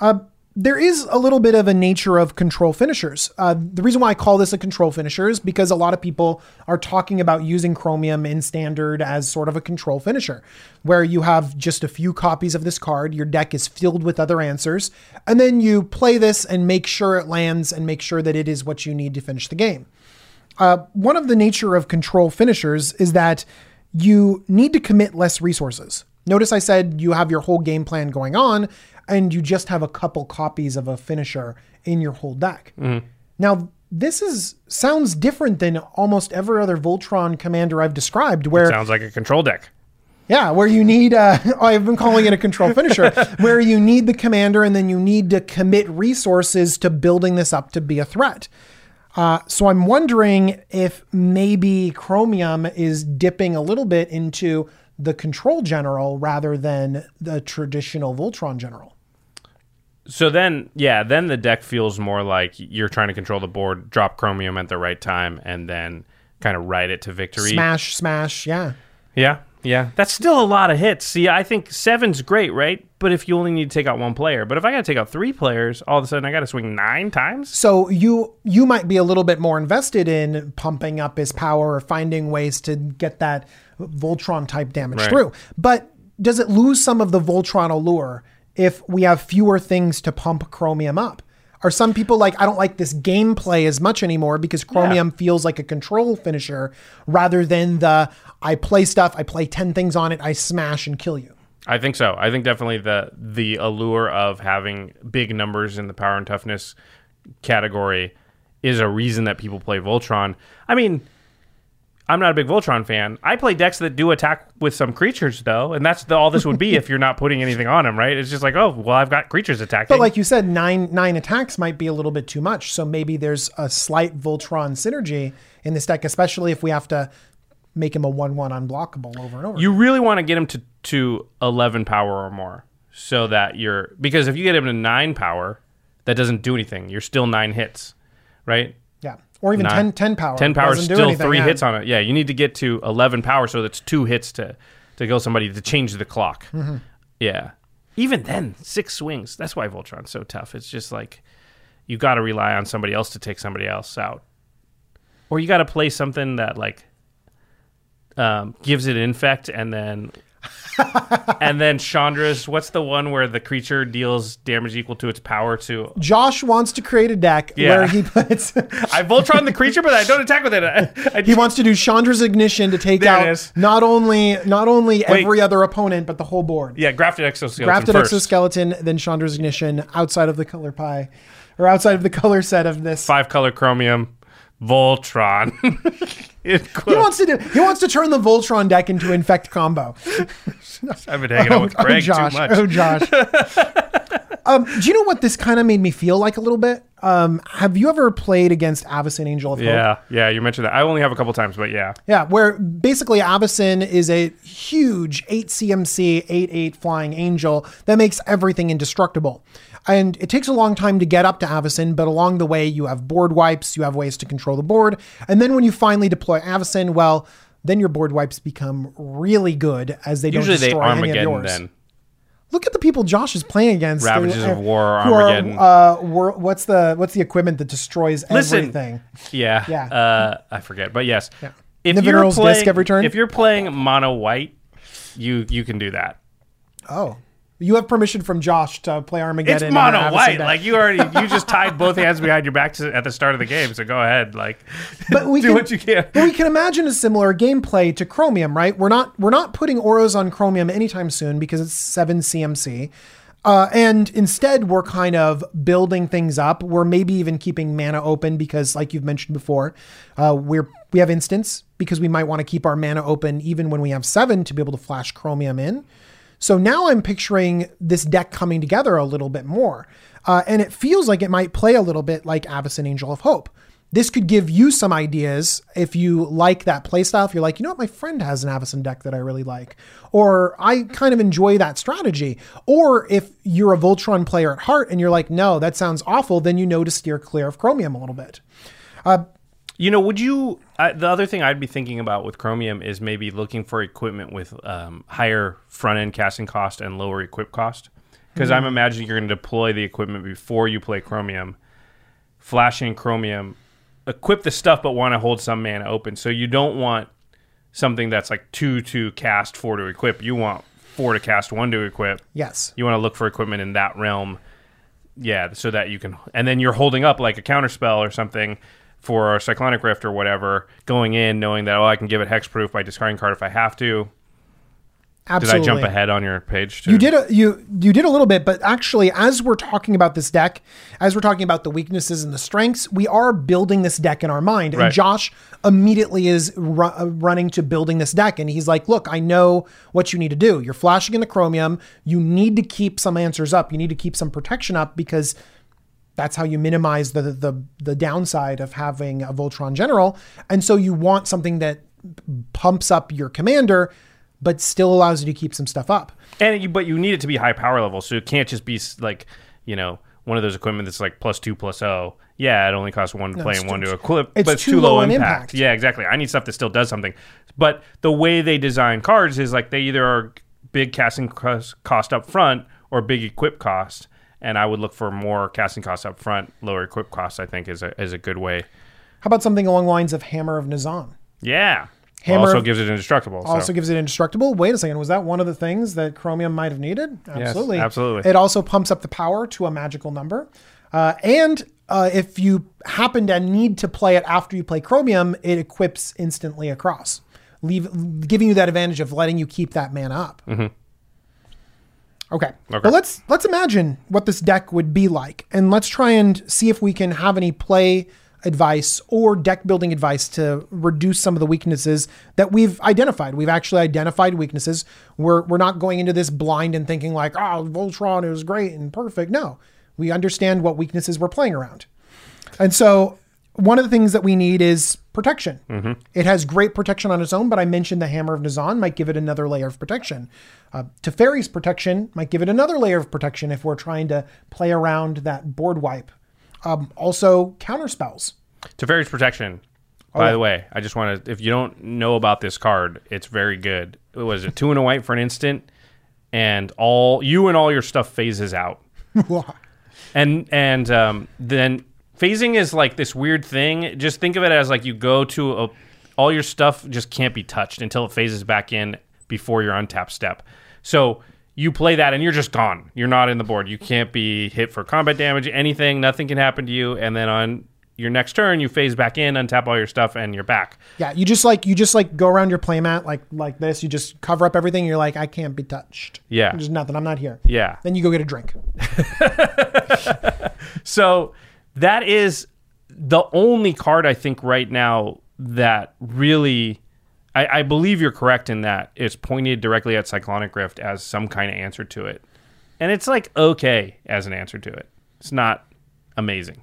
Uh, there is a little bit of a nature of control finishers. Uh, the reason why I call this a control finisher is because a lot of people are talking about using Chromium in standard as sort of a control finisher, where you have just a few copies of this card, your deck is filled with other answers, and then you play this and make sure it lands and make sure that it is what you need to finish the game one of the nature of control finishers is that you need to commit less resources. Notice I said you have your whole game plan going on and you just have a couple copies of a finisher in your whole deck. Now, this is sounds different than almost every other Voltron commander I've described where it Sounds like a control deck. yeah, where you need, uh, I've been calling it a control finisher, where you need the commander and then you need to commit resources to building this up to be a threat. Uh, so I'm wondering if maybe Chromium is dipping a little bit into the control general rather than the traditional Voltron general. So then, yeah, then the deck feels more like you're trying to control the board, drop Chromium at the right time, and then kind of ride it to victory. Smash, smash, yeah. Yeah, yeah. That's still a lot of hits. See, I think seven's great, right? But if you only need to take out one player, but if I got to take out three players, all of a sudden I got to swing nine times. So you you might be a little bit more invested in pumping up his power or finding ways to get that Voltron type damage Right. through. But does it lose some of the Voltron allure if we have fewer things to pump Chromium up? Are some people like, I don't like this gameplay as much anymore because Chromium feels like a control finisher rather than the I play stuff, I play 10 things on it, I smash and kill you. I think so. I think definitely the the allure of having big numbers in the power and toughness category is a reason that people play Voltron. I mean, I'm not a big Voltron fan. I play decks that do attack with some creatures though, and that's the, all this would be if you're not putting anything on them, right? It's just like, oh, well, I've got creatures attacking. But like you said, nine nine attacks might be a little bit too much. So maybe there's a slight Voltron synergy in this deck, especially if we have to make him a one one unblockable over and over. you really want to get him to to 11 power or more, so that you're because if you get him to nine power, that doesn't do anything. You're still nine hits, right? Yeah, or even Nine. 10, 10 power. 10 power is still anything, three yeah. hits on it. Yeah, you need to get to 11 power, so that's two hits to to kill somebody to change the clock. Mm-hmm. Yeah, even then, six swings. That's why Voltron's so tough. It's just like you got to rely on somebody else to take somebody else out, or you got to play something that like um, gives it an infect and then. And then Chandra's, what's the one where the creature deals damage equal to its power to Josh wants to create a deck Yeah. where he puts. I Voltron the creature, but I don't attack with it. I, I He wants to do Chandra's ignition to take There out not only not only Wait. every other opponent but the whole board. Yeah, grafted exoskeleton. Grafted first. exoskeleton, then Chandra's ignition outside of the color pie, or outside of the color set of this. Five color chromium, Voltron. He wants to do. He wants to turn the Voltron deck into infect combo. I've been hanging out with Greg Josh. too much. Oh, Josh. um, do you know what this kind of made me feel like a little bit? Um, have you ever played against Avacyn Angel of Hope? Yeah, yeah, you mentioned that. I only have a couple times, but yeah. Yeah, where basically Avacyn is a huge 8 CMC, 8 8 flying angel that makes everything indestructible. And it takes a long time to get up to Avacyn, but along the way, you have board wipes, you have ways to control the board. And then when you finally deploy Avacyn, well, then your board wipes become really good as they Usually don't they destroy any of Armageddon yours. then. Look at the people Josh is playing against. Ravages of War, who are, Armageddon. uh, wor- what's the what's the equipment that destroys Listen. everything? Yeah. Yeah. Uh, I forget, but yes. If The you're playing, disc every turn? If you're playing mono white, you you can do that. Oh, you have permission from Josh to play Armageddon. It's mono white. Like you already you just tied both hands behind your back to, at the start of the game. So go ahead, like but we do can, what you can. But we can imagine a similar gameplay to Chromium, right? We're not we're not putting Auras on Chromium anytime soon because it's seven CMC. Uh, and instead, we're kind of building things up. We're maybe even keeping mana open because, like you've mentioned before, uh, we're we have instants because we might want to keep our mana open even when we have seven to be able to flash Chromium in. So now I'm picturing this deck coming together a little bit more, uh, and it feels like it might play a little bit like Avacyn Angel of Hope. This could give you some ideas if you like that playstyle. If you're like, you know what, my friend has an Avacyn deck that I really like, or I kind of enjoy that strategy. Or if you're a Voltron player at heart and you're like, no, that sounds awful, then you know to steer clear of Chromium a little bit. You know, would you? Uh, the other thing I'd be thinking about with Chromium is maybe looking for equipment with um, higher front end casting cost and lower equip cost. Because I'm imagining you're going to deploy the equipment before you play Chromium, flashing Chromium, equip the stuff, but want to hold some mana open. So you don't want something that's like two to cast, four to equip. You want four to cast, one to equip. Yes. You want to look for equipment in that realm. Yeah, so that you can, and then you're holding up like a counterspell or something for a cyclonic rift or whatever, going in knowing that oh I can give it hexproof by discarding card if I have to. Did I jump ahead on your page? Too? You did a, you you did a little bit, but actually, as we're talking about this deck, as we're talking about the weaknesses and the strengths, we are building this deck in our mind. And Josh immediately is ru- uh, running to building this deck, and he's like, "Look, I know what you need to do. You're flashing in the Chromium. You need to keep some answers up. You need to keep some protection up because." That's how you minimize the, the the downside of having a Voltron General, and so you want something that pumps up your commander, but still allows you to keep some stuff up. And you, but you need it to be high power level, so it can't just be like you know one of those equipment that's like plus two plus oh. Yeah, it only costs one to play it's and one to equip, it's but it's too too low, low impact. impact. Yeah, exactly. I need stuff that still does something. But the way they design cards is like they either are big casting cost, cost up front or big equip cost. And I would look for more casting costs up front, lower equip costs. I think is a is a good way. How about something along the lines of Hammer of Nazahn? Yeah. Hammer also of- gives it indestructible. so. Also gives it indestructible. Wait a second, was that one of the things that Chromium might have needed? Absolutely. absolutely. It also pumps up the power to a magical number. Uh, and uh, if you happen to need to play it after you play Chromium, it equips instantly across, leave, giving you that advantage of letting you keep that mana up. Okay. Okay. But let's let's imagine what this deck would be like, and let's try and see if we can have any play advice or deck building advice to reduce some of the weaknesses that we've identified. We've actually identified weaknesses. We're we're not going into this blind and thinking like, oh, Voltron is great and perfect. No, we understand what weaknesses we're playing around, and so one of the things that we need is protection. It has great protection on its own, but I mentioned the Hammer of Nazahn might give it another layer of protection. Uh, Teferi's protection might give it another layer of protection if we're trying to play around that board wipe. Um, also, counter spells. Teferi's Protection. Oh, By the way, I just want to, if you don't know about this card, it's very good. It was a two and a white for an instant, and all you and all your stuff phases out. and and um, then phasing is like this weird thing. Just think of it as like you go to a, all your stuff just can't be touched until it phases back in before your untap step. So you play that and you're just gone. You're not in the board. You can't be hit for combat damage, anything. Nothing can happen to you. And then on your next turn, you phase back in, untap all your stuff, and you're back. Yeah, you just like you just like go around your playmat like like this. You just cover up everything. And you're like, I can't be touched. Yeah. there's nothing. I'm not here. Yeah. Then you go get a drink. So that is the only card I think right now that really. I, I believe you're correct in that it's pointed directly at Cyclonic Rift as some kind of answer to it. And it's like okay as an answer to it. It's not amazing.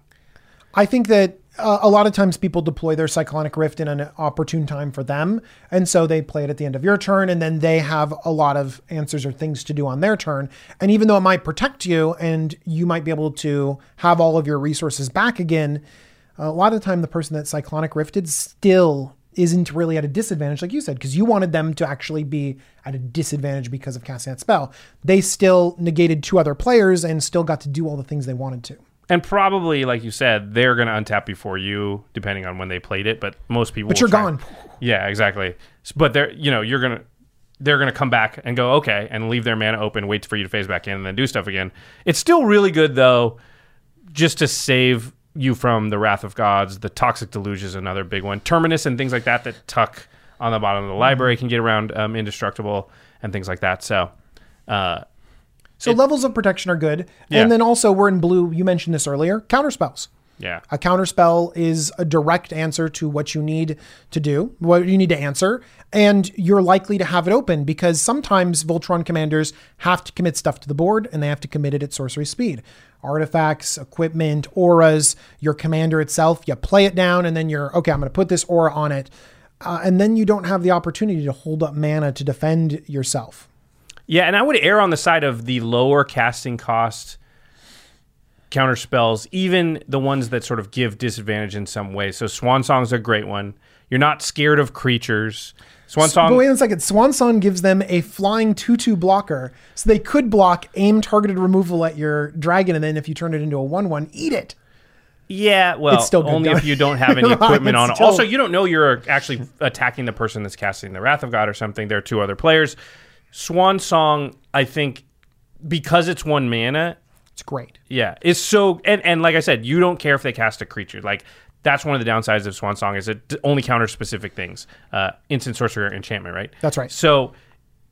I think that uh, a lot of times people deploy their cyclonic rift in an opportune time for them, and so they play it at the end of your turn, and then they have a lot of answers or things to do on their turn. And even though it might protect you, and you might be able to have all of your resources back again, a lot of the time the person that cyclonic rifted still isn't really at a disadvantage, like you said, because you wanted them to actually be at a disadvantage because of casting that spell. They still negated two other players and still got to do all the things they wanted to. And probably, like you said, they're going to untap before you, depending on when they played it. But most people, But you're gone. Yeah, exactly. But they're, you know, you're gonna, they're gonna come back and go okay, and leave their mana open, wait for you to phase back in, and then do stuff again. It's still really good though, just to save you from the wrath of gods. The toxic deluge is another big one. Terminus and things like that that tuck on the bottom of the library can get around um, indestructible and things like that. So, uh, So levels of protection are good. Yeah. And then also we're in blue, you mentioned this earlier, counter spells. yeah, A counterspell is a direct answer to what you need to do, what you need to answer, and you're likely to have it open because sometimes Voltron commanders have to commit stuff to the board and they have to commit it at sorcery speed. Artifacts, equipment, auras, your commander itself, you play it down and then you're, okay, I'm going to put this aura on it. Uh, and then you don't have the opportunity to hold up mana to defend yourself. Yeah, and I would err on the side of the lower casting cost counter spells, even the ones that sort of give disadvantage in some way. So Swan Song's a great one. You're not scared of creatures. Swan But wait a second. Swan Song gives them a flying 2 2 blocker. So they could block aim targeted removal at your dragon, and then if you turn it into a 1 1, eat it. Yeah, well, It's still only if you don't have any equipment on it. Also, you don't know you're actually attacking the person that's casting the Wrath of God or something. There are two other players. Swan Song, I think, because it's one mana, It's great. Yeah, it's so and and like I said, you don't care if they cast a creature. Like that's one of the downsides of Swan Song is it only counters specific things, uh, instant sorcerer, enchantment, right? That's right. So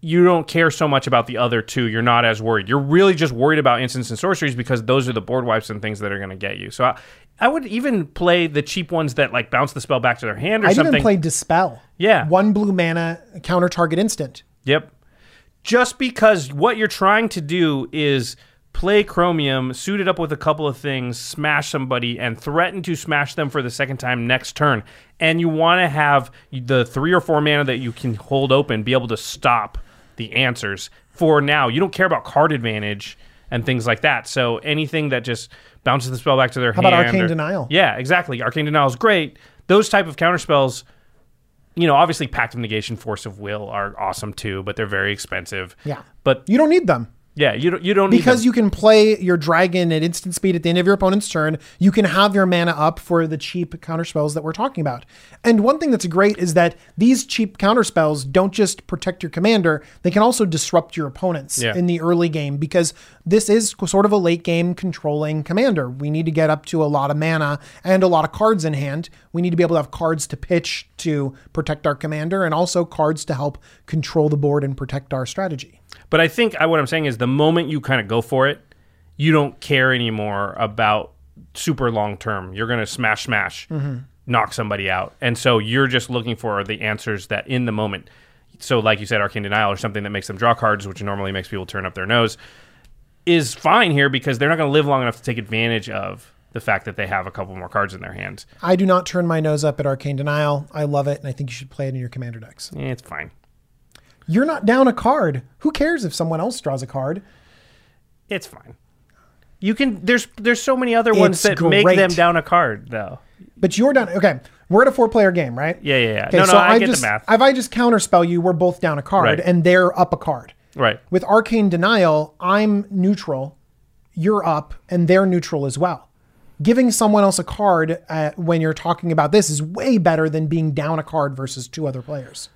you don't care so much about the other two. You're not as worried. You're really just worried about instants and sorceries because those are the board wipes and things that are going to get you. So I, I would even play the cheap ones that like bounce the spell back to their hand or something. I'd something. even play Dispel. Yeah. One blue mana, counter target instant. Yep. Just because what you're trying to do is play Chromium, suit it up with a couple of things, smash somebody, and threaten to smash them for the second time next turn. And you want to have the three or four mana that you can hold open be able to stop the answers for now. You don't care about card advantage and things like that. So anything that just bounces the spell back to their How hand. How about Arcane or- Denial? Yeah, exactly. Arcane Denial is great. Those type of counterspells you know, obviously Pact of Negation, Force of Will are awesome too, but they're very expensive. Yeah. But You don't need them. Yeah, you don't you don't Because you can play your dragon at instant speed at the end of your opponent's turn. You can have your mana up for the cheap counter spells that we're talking about. And one thing that's great is that these cheap counter spells don't just protect your commander, they can also disrupt your opponents Yeah. in the early game because this is sort of a late game controlling commander. We need to get up to a lot of mana and a lot of cards in hand. We need to be able to have cards to pitch to protect our commander and also cards to help control the board and protect our strategy. But I think I, what I'm saying is the moment you kind of go for it, you don't care anymore about super long term. You're going to smash, smash, knock somebody out. And so you're just looking for the answers that in the moment. So, like you said, Arcane Denial or something that makes them draw cards, which normally makes people turn up their nose, is fine here because they're not going to live long enough to take advantage of the fact that they have a couple more cards in their hands. I do not turn my nose up at Arcane Denial. I love it, and I think you should play it in your commander decks. Eh, it's fine. You're not down a card. Who cares if someone else draws a card? It's fine. You can. There's there's so many other ones It's that make great. them down a card though. But you're down. Okay, we're at a four-player game, right? Yeah, yeah, yeah. Okay, no, no, so I, get just, the math. If I just counterspell you, we're both down a card, Right. and they're up a card. right. With Arcane Denial, I'm neutral, you're up, and they're neutral as well. Giving someone else a card uh, when you're talking about this is way better than being down a card versus two other players.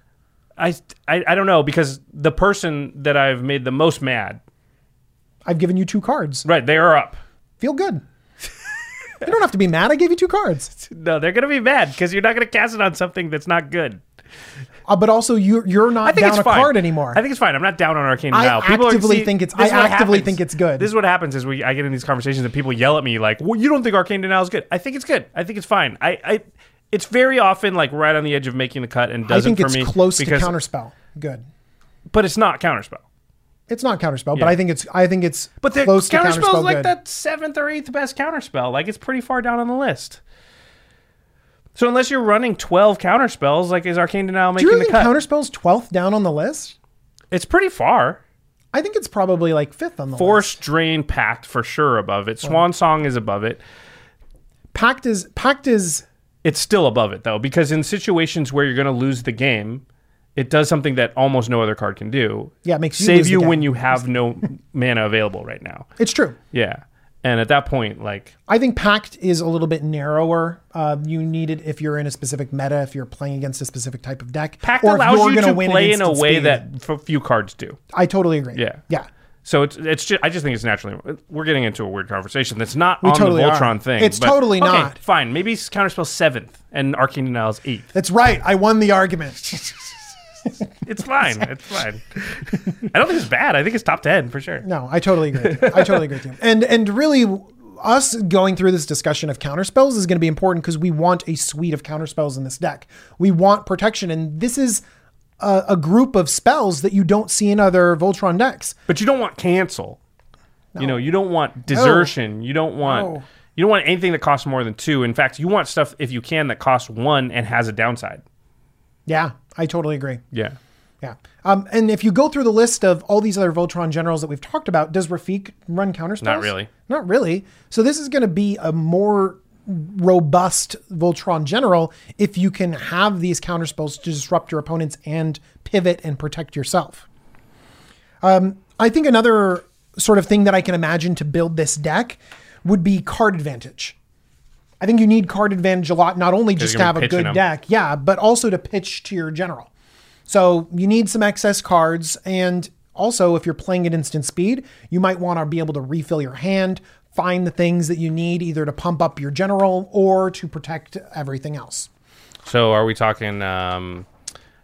I, I I don't know because the person that I've made the most mad, I've given you two cards. right? They are up. Feel good. you don't have to be mad. I gave you two cards. No, they're gonna be mad because you're not gonna cast it on something that's not good. Uh, but also, you're you're I not think down it's a fine. card anymore. I think it's fine. I'm not down on Arcane I now. People actively are, see, think it's- this is I what actively happens. think it's good. This is what happens is we I get in these conversations and people yell at me like, "Well, you don't think Arcane Denial is good?" I think it's good. I think it's fine. I, I it's very often like right on the edge of making the cut and doesn't I think for it's me close to counterspell. Good. but it's not counterspell. It's not counterspell, Yeah. but I think it's I think it's But the close to counterspell counterspell is like good. the seventh or eighth best counterspell. Like it's pretty far down on the list. So unless you're running twelve counterspells, like is Arcane Denial Do making you really the cut? counterspell's twelfth down on the list? it's pretty far. I think it's probably like fifth on the list. Force Drain Pact for sure above it. Swan Song is above it. Pact is Pact is It's still above it though, because in situations where you're going to lose the game, it does something that almost no other card can do. Yeah, it makes you save you when you have no mana available right now. it's true. Yeah, and at that point, like I think Pact is a little bit narrower. Uh, you need it if you're in a specific meta, if you're playing against a specific type of deck, Pact or allows you win play in a way speed. that f- few cards do. I totally agree. Yeah. yeah. So it's it's just I just think it's naturally we're getting into a weird conversation that's not We on totally the are. Voltron thing. It's but- totally okay, not. Fine, maybe counterspell seventh and Arcane Denial's eighth. That's right. I won the argument. It's fine. it's fine. I don't think it's bad. I think it's top ten for sure. No, I totally agree. I totally agree with you. And and really, us going through this discussion of counterspells is going to be important because we want a suite of counterspells in this deck. We want protection, and this is a, a group of spells that you don't see in other Voltron decks. But you don't want cancel. You know, you don't want desertion. You don't want No. you don't want anything that costs more than two. In fact, you want stuff if you can that costs one and has a downside. Yeah, I totally agree. Yeah. Yeah. Um, and if you go through the list of all these other Voltron generals that we've talked about, does Rafiq run counterspells? Not really. Not really. So this is going to be a more robust Voltron general if you can have these counterspells to disrupt your opponents and pivot and protect yourself. Um, I think another sort of thing that I can imagine to build this deck would be card advantage. I think you need card advantage a lot, not only just to have a good them. deck, yeah, but also to pitch to your general. So you need some excess cards, and also if you're playing at instant speed, you might want to be able to refill your hand, find the things that you need either to pump up your general or to protect everything else. So are we talking um,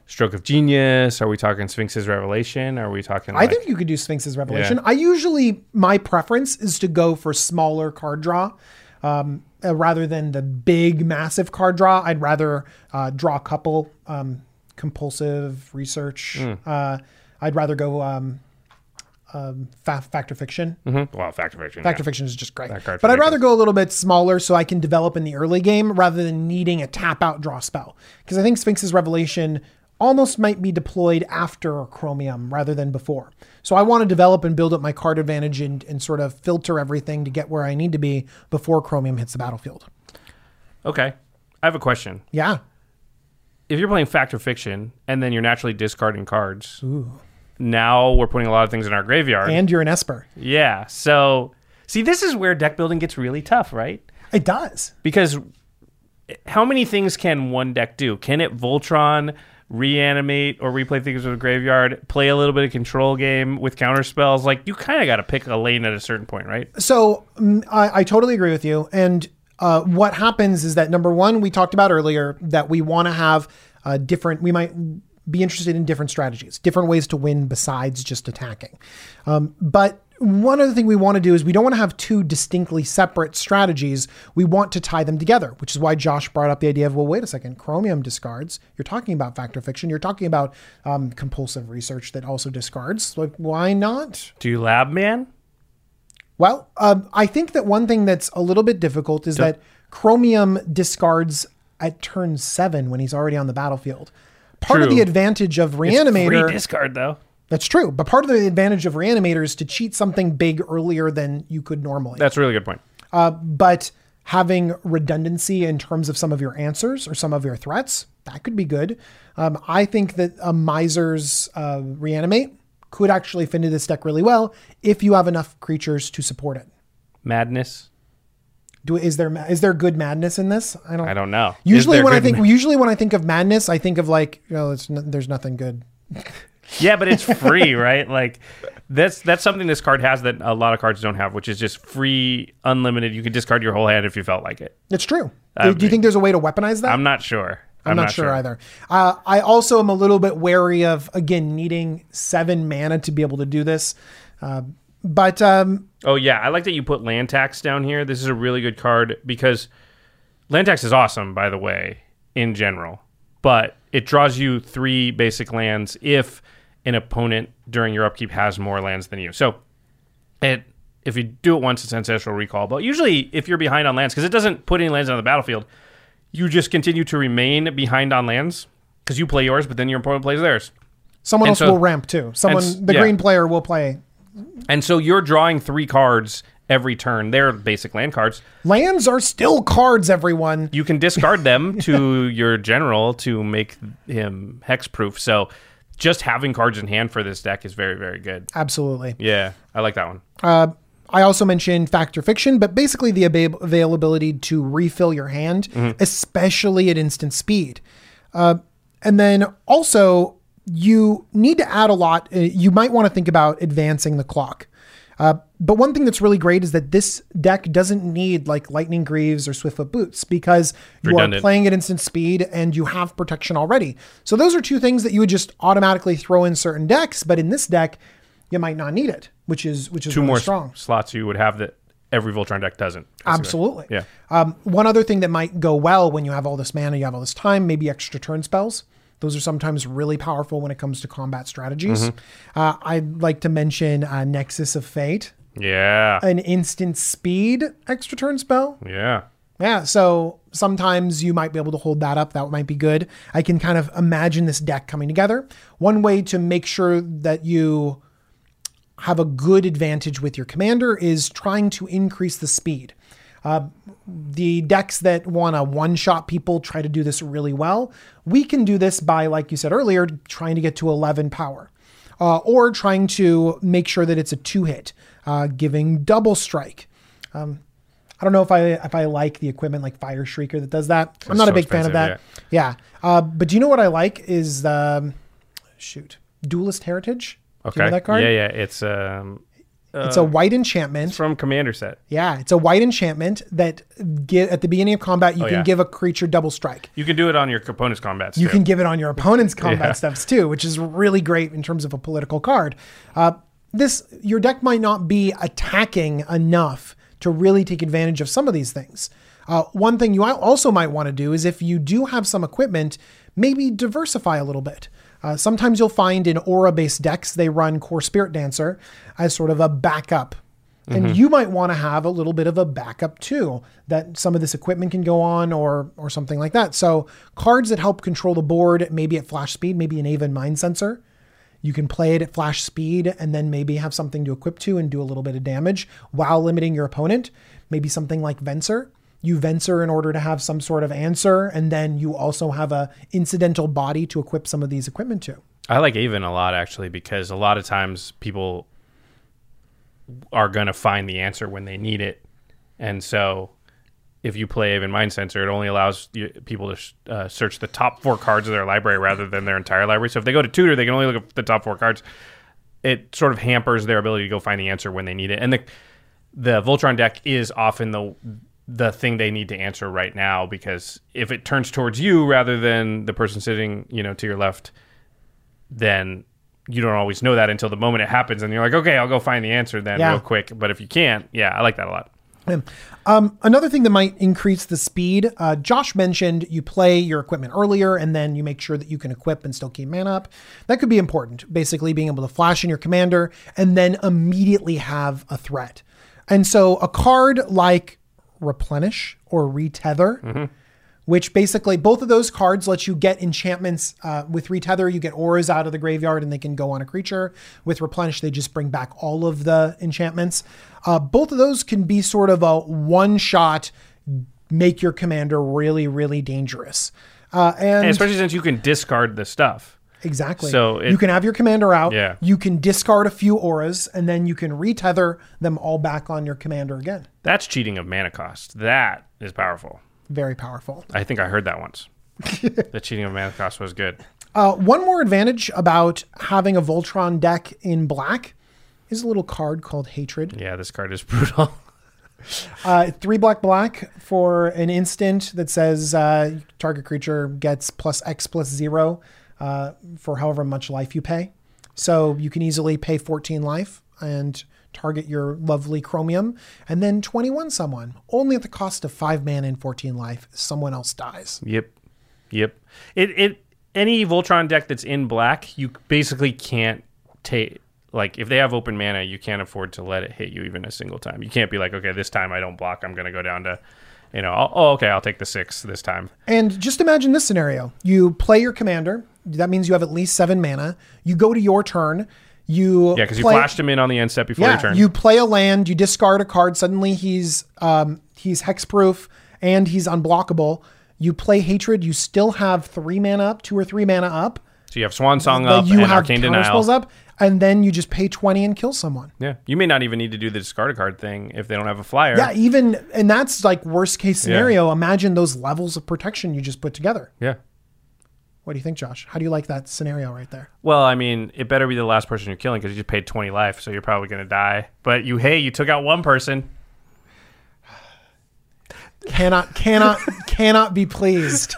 Stroke of Genius? Are we talking Sphinx's Revelation? Are we talking? I think you could do Sphinx's Revelation. Yeah. I usually my preference is to go for smaller card draw. Um, uh, rather than the big, massive card draw, I'd rather uh, draw a couple. Um, compulsive research. Hmm. Uh, I'd rather go um, fa- Fact or Fiction. Mhm. Well, Fact or Fiction. Factor yeah. fiction is just great. But I'd rather go a little bit smaller so I can develop in the early game rather than needing a tap out draw spell. Because I think Sphinx's Revelation almost might be deployed after Chromium rather than before. So I want to develop and build up my card advantage and, and sort of filter everything to get where I need to be before Chromium hits the battlefield. Okay. I have a question. Yeah. If you're playing Fact or Fiction and then you're naturally discarding cards, now we're putting a lot of things in our graveyard. And you're an Esper. yeah. So, see, this is where deck building gets really tough, right? It does. Because how many things can one deck do? Can it Voltron, reanimate, or replay things with the graveyard, play a little bit of control game with counter spells? Like, you kind of got to pick a lane at a certain point, right? So mm, I, I totally agree with you. And uh, what happens is that number one, we talked about earlier that we want to have uh, different. We might be interested in different strategies, different ways to win besides just attacking. Um, but one other thing we want to do is we don't want to have two distinctly separate strategies. We want to tie them together, which is why Josh brought up the idea of well, wait a second, Chromium discards. You're talking about Fact or Fiction. You're talking about um, compulsive research that also discards. Like, why not? Do you lab man? Well, um, I think that one thing that's a little bit difficult is that Chromium discards at turn seven when he's already on the battlefield. Part of the advantage of Reanimator, discard, though. that's true, but part of the advantage of Reanimator is to cheat something big earlier than you could normally. That's a really good point. Uh, but having redundancy in terms of some of your answers or some of your threats, that could be good. Um, I think that a Miser's uh, Reanimate could actually fit into this deck really well if you have enough creatures to support it. Madness. Do is there is there good madness in this? I don't. I don't know. Usually when I think ma- usually when I think of madness, I think of like you know, it's n- there's nothing good. yeah, but it's free, right? Like that's that's something this card has that a lot of cards don't have, which is just free, unlimited. You can discard your whole hand if you felt like it. It's true. I Do, you think there's a way to weaponize that? I'm not sure. I'm not, sure, either. Uh, I also am a little bit wary of again needing seven mana to be able to do this. Uh, but um, Oh yeah, I like that you put land tax down here. This is a really good card because land tax is awesome, by the way, in general. But it draws you three basic lands if an opponent during your upkeep has more lands than you. So it if you do it once, it's ancestral recall. But usually, if you're behind on lands, because it doesn't put any lands on the battlefield, you just continue to remain behind on lands because you play yours, but then your opponent plays theirs. Someone And else so- will ramp too. Someone, the yeah. green player will play. And so you're drawing three cards every turn. They're basic land cards. Lands are still cards, everyone. You can discard them to your general to make him hexproof. So just having cards in hand for this deck is very, very good. Absolutely. Yeah, I like that one. I also mentioned Fact or Fiction, but basically the aba- availability to refill your hand, especially at instant speed. Uh, and then also, you need to add a lot. uh, You might want to think about advancing the clock. Uh, but one thing that's really great is that this deck doesn't need like Lightning Greaves or Swiftfoot Boots because you Redundant. are playing at instant speed and you have protection already. So those are two things that you would just automatically throw in certain decks, but in this deck, you might not need it, which is which is Two really more strong. slots you would have that every Voltron deck doesn't. basically. Absolutely. Yeah. Um, one other thing that might go well when you have all this mana, you have all this time, maybe extra turn spells. Those are sometimes really powerful when it comes to combat strategies. Mm-hmm. Uh, I'd like to mention uh, Nexus of Fate, Yeah. an instant speed extra turn spell. Yeah. Yeah, so sometimes you might be able to hold that up. That might be good. I can kind of imagine this deck coming together. One way to make sure that you have a good advantage with your commander is trying to increase the speed. Uh, the decks that want to one shot people try to do this really well. We can do this by, like you said earlier, trying to get to 11 power. Uh, or trying to make sure that it's a two hit, uh, giving double strike. I don't know if I if I like the equipment like Fireshrieker that does that. I'm not a big fan of that. expensive, Yeah. Uh, but do you know what I like is um, shoot Duelist Heritage. Do Okay. that card? Yeah, yeah. It's um It's a white enchantment. It's from Commander set. Yeah, it's a white enchantment that get at the beginning of combat you can Oh, yeah. give a creature double strike. You can do it on your opponent's combats. You too. can give it on your opponent's combat Yeah. steps too, which is really great in terms of a political card. Uh, this your deck might not be attacking enough to really take advantage of some of these things. Uh, one thing you al- also might want to do is if you do have some equipment, maybe diversify a little bit. Uh, sometimes you'll find in aura-based decks they run Kor Spiritdancer as sort of a backup. And you might want to have a little bit of a backup too that some of this equipment can go on or or something like that. So cards that help control the board maybe at flash speed maybe an Aven Mindcensor. You can play it at flash speed and then maybe have something to equip to and do a little bit of damage while limiting your opponent. Maybe something like venser you venser in order to have some sort of answer and then you also have a incidental body to equip some of these equipment to I like Aven a lot actually because a lot of times people are going to find the answer when they need it. And so if you play Aven Mindcensor, it only allows you, people to uh, search the top four cards of their library rather than their entire library. So if they go to Tutor, they can only look at the top four cards. It sort of hampers their ability to go find the answer when they need it. And the the Voltron deck is often the the thing they need to answer right now because if it turns towards you rather than the person sitting, you know, to your left, then you don't always know that until the moment it happens and you're like, okay, I'll go find the answer then Yeah. real quick. But if you can't, yeah, I like that a lot. Um, another thing that might increase the speed, uh, Josh mentioned you play your equipment earlier and then you make sure that you can equip and still keep man up. That could be important, basically being able to flash in your commander and then immediately have a threat. And so a card like Replenish or Retether, which basically both of those cards let you get enchantments. Uh, with Retether, you get auras out of the graveyard and they can go on a creature. With Replenish, they just bring back all of the enchantments. Uh, both of those can be sort of a one shot, make your commander really, really dangerous. Uh, and And especially since you can discard the stuff. Exactly. so it- you can have your commander out. Yeah. You can discard a few auras and then you can retether them all back on your commander again. That's cheating of mana cost. That is powerful. Very powerful. I think I heard that once. the cheating of mana cost was good. Uh, one more advantage about having a Voltron deck in black is a little card called Hatred. Yeah, this card is brutal. Uh, three black black for an instant that says uh, target creature gets plus X plus zero uh, for however much life you pay. So you can easily pay 14 life and target your lovely chromium and then 21 someone only at the cost of five mana and 14 life someone else dies Yep. Yep. It it any Voltron deck that's in black, you basically can't take like if they have open mana, you can't afford to let it hit you even a single time. You can't be like, okay, this time I don't block, I'm gonna go down to, you know, I'll, oh okay, I'll take the six this time. And just imagine this scenario: you play your commander. That means you have at least seven mana. You go to your turn. You Yeah, because you flashed him in on the end step before Yeah, your turn. you play a land. You discard a card. Suddenly he's um, he's hexproof and he's unblockable. You play hatred. You still have three mana up, two or three mana up. so you have Swan Song up you and have Arcane Denial. up, and then you just pay twenty and kill someone. Yeah, you may not even need to do the discard a card thing if they don't have a flyer. Yeah, even and that's like worst case scenario. Imagine those levels of protection you just put together. yeah. What do you think, Josh? How do you like that scenario right there? Well, I mean, it better be the last person you're killing because you just paid 20 life, so you're probably going to die. But you, hey, you took out one person. Cannot, cannot, cannot be pleased.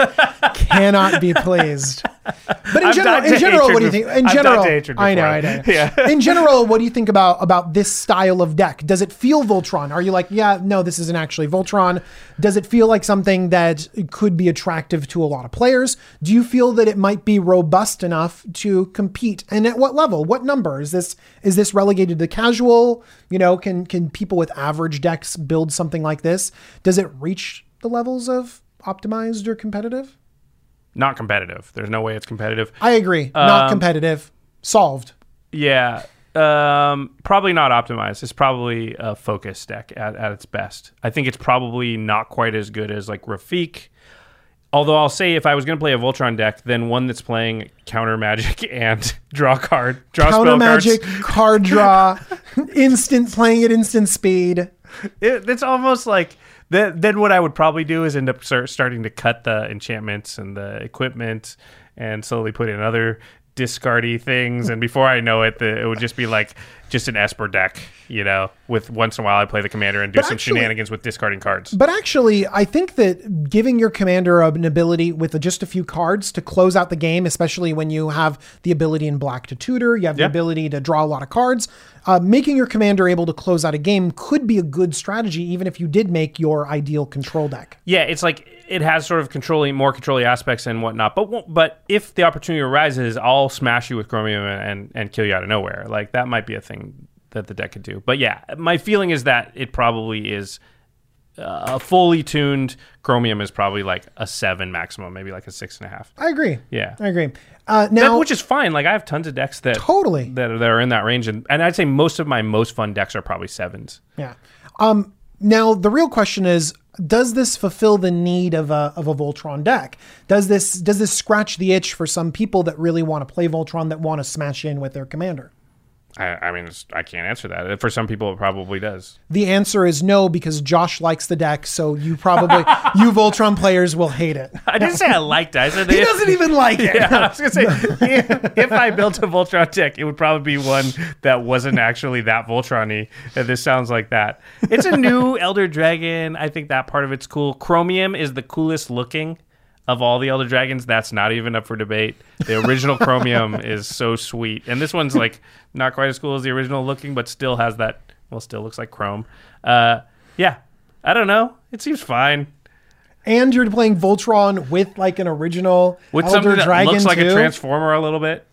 Cannot be pleased. But in I've general, in general, what do you think? In I've general, I know, I know. Yeah. In general, what do you think about about this style of deck? Does it feel Voltron? Are you like, yeah, no, this isn't actually Voltron? Does it feel like something that could be attractive to a lot of players? Do you feel that it might be robust enough to compete? And at what level? What number is this? Is this relegated to casual? You know, can can people with average decks build something like this? Does it reach the levels of optimized or competitive? Not competitive. There's no way it's competitive. I agree. Not Um, competitive. Solved. Yeah. Um, probably not optimized. It's probably a focus deck at, at its best. I think it's probably not quite as good as like Rafiq. Although I'll say if I was going to play a Voltron deck, then one that's playing counter magic and draw card, draw Counter spell magic, cards. card draw, instant playing at instant speed. It, it's almost like then. Then what I would probably do is end up start, starting to cut the enchantments and the equipment, and slowly put in other discardy things. And before I know it, the, it would just be like just an Esper deck, you know. With once in a while, I play the commander and do But some actually- shenanigans with discarding cards. But actually, I think that giving your commander an ability with just a few cards to close out the game, especially when you have the ability in black to tutor, you have the ability to draw a lot of cards, uh, making your commander able to close out a game could be a good strategy, even if you did make your ideal control deck. Yeah, it's like it has sort of controlling more controlling aspects and whatnot. But but if the opportunity arises, I'll smash you with Chromium and, and kill you out of nowhere. Like that might be a thing that the deck could do. But yeah, my feeling is that it probably is uh, a fully tuned Chromium is probably like a seven maximum, maybe like a six and a half. I agree. Yeah. I agree. Uh, That, now, which is fine. Like I have tons of decks that Totally. that, that are in that range, and, and I'd say most of my most fun decks are probably sevens. Yeah. Um, now the real question is, does this fulfill the need of a of a Voltron deck? Does this does this scratch the itch for some people that really want to play Voltron that want to smash in with their commander? I, I mean, it's, I can't answer that. For some people, it probably does. The answer is no because Josh likes the deck, so you probably you Voltron players will hate it. I didn't say I liked it. I said He if- doesn't even like it. Yeah, I was gonna say if, if I built a Voltron deck, it would probably be one that wasn't actually that Voltron-y. This sounds like that. It's a new Elder Dragon. I think that part of it's cool. Chromium is the coolest looking of all the Elder Dragons. That's not even up for debate. The original Chromium is so sweet, and this one's like not quite as cool as the original looking, but still has that. Well, still looks like Chrome. Uh, yeah, I don't know. It seems fine. And you're playing Voltron with like an original With Elder something that Dragon looks like too. a transformer a little bit.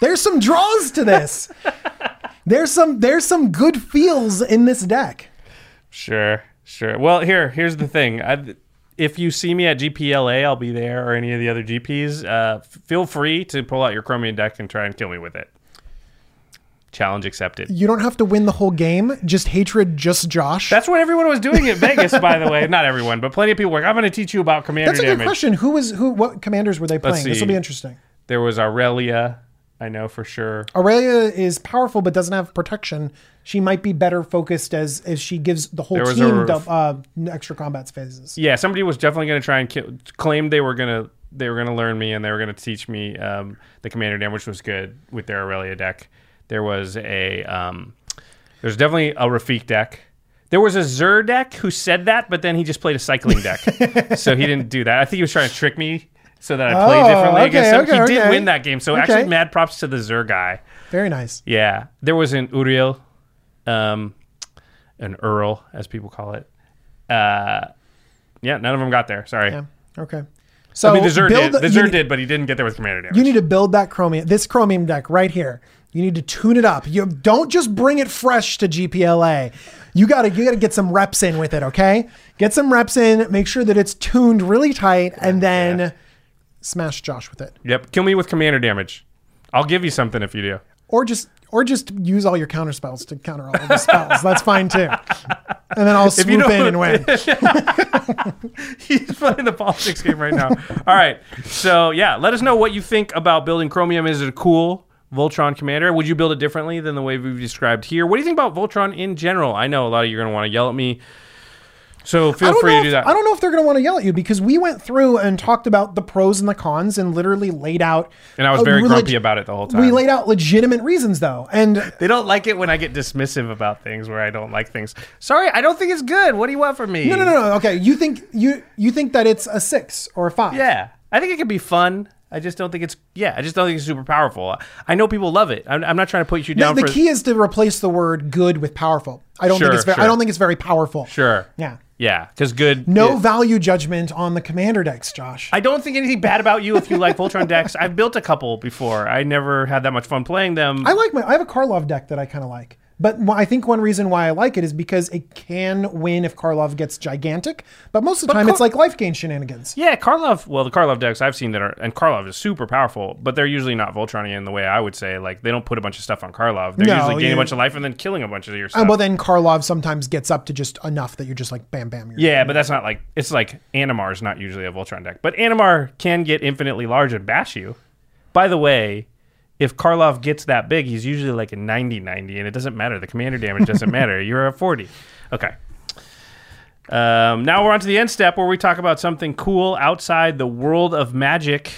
There's some draws to this. there's some there's some good feels in this deck. Sure, sure. Well, here, here's the thing. I, if you see me at GPLA, I'll be there, or any of the other GPs. Uh, feel free to pull out your Chromium deck and try and kill me with it. Challenge accepted. You don't have to win the whole game. Just hatred, just Josh. That's what everyone was doing at Vegas, by the way. Not everyone, but plenty of people were like, I'm going to teach you about commander That's a damage. good question. Who was who? What commanders were they playing? This will be interesting. There was Aurelia, I know for sure. Aurelia is powerful but doesn't have protection. She might be better focused as as she gives the whole There was team a- dub- uh, extra combat phases. Yeah, somebody was definitely going to try and kill, claim they were going to they were going to learn me and they were going to teach me um, the commander damage, which was good with their Aurelia deck. There was a um, there's definitely a Rafiq deck. There was a Zur deck who said that, but then he just played a cycling deck, so he didn't do that. I think he was trying to trick me so that I play Oh, differently against okay, him. okay, he did win that game, so Okay. actually, mad props to the Zur guy. Very nice. Yeah, there was an Uril, um, an Earl, as people call it. Uh, yeah, none of them got there. Sorry. Yeah. Okay. So I mean, the build- did. The need- did, but he didn't get there with commander damage. You need to build that chromium, this chromium deck right here. You need to tune it up. You don't just bring it fresh to GPLA. You gotta you gotta get some reps in with it, okay? Get some reps in, make sure that it's tuned really tight, and then smash Josh with it. Yep. Kill me with commander damage. I'll give you something if you do. Or just or just use all your counter spells to counter all of the spells. That's fine too. And then I'll you swoop in and win. He's playing the politics game right now. All right. So yeah, let us know what you think about building Chromium. Is it a cool Voltron commander? Would you build it differently than the way we've described here? What do you think about Voltron in general? I know a lot of you are going to want to yell at me. So feel free to do that. I don't know if they're going to want to yell at you because we went through and talked about the pros and the cons and literally laid out. and I was very leg- grumpy about it the whole time. We laid out legitimate reasons though, and they don't like it when I get dismissive about things where I don't like things. Sorry, I don't think it's good. What do you want from me? no, no, no, no. Okay, you think you you think that it's a six or a five? Yeah, I think it could be fun. I just don't think it's yeah. I just don't think it's super powerful. I know people love it. I'm, I'm not trying to put you The, down the for key is to replace the word good with powerful. I don't Sure, think it's very. sure. I don't think it's very powerful. sure. Yeah. Yeah, because good. No yeah. value judgment on the commander decks, Josh. I don't think anything bad about you if you like Voltron decks. I've built a couple before. I never had that much fun playing them. I like my. I have a Karlov deck that I kind of like. But I think one reason why I like it is because it can win if Karlov gets gigantic. But most of the time, Kar- it's like life gain shenanigans. yeah, Karlov. Well, the Karlov decks I've seen that are, and Karlov is super powerful, but they're usually not Voltronian in the way I would say. Like they don't put a bunch of stuff on Karlov. They're No, usually gaining you- a bunch of life and then killing a bunch of your oh, stuff. And well, then Karlov sometimes gets up to just enough that you're just like bam, bam. You're, Yeah, but that's not like it's like Animar is not usually a Voltron deck, but Animar can get infinitely large and bash you. By the way, if Karlov gets that big, he's usually like a 90-90, and it doesn't matter. The commander damage doesn't matter. You're a 40. Okay. Um, now we're on to the end step where we talk about something cool outside the world of magic.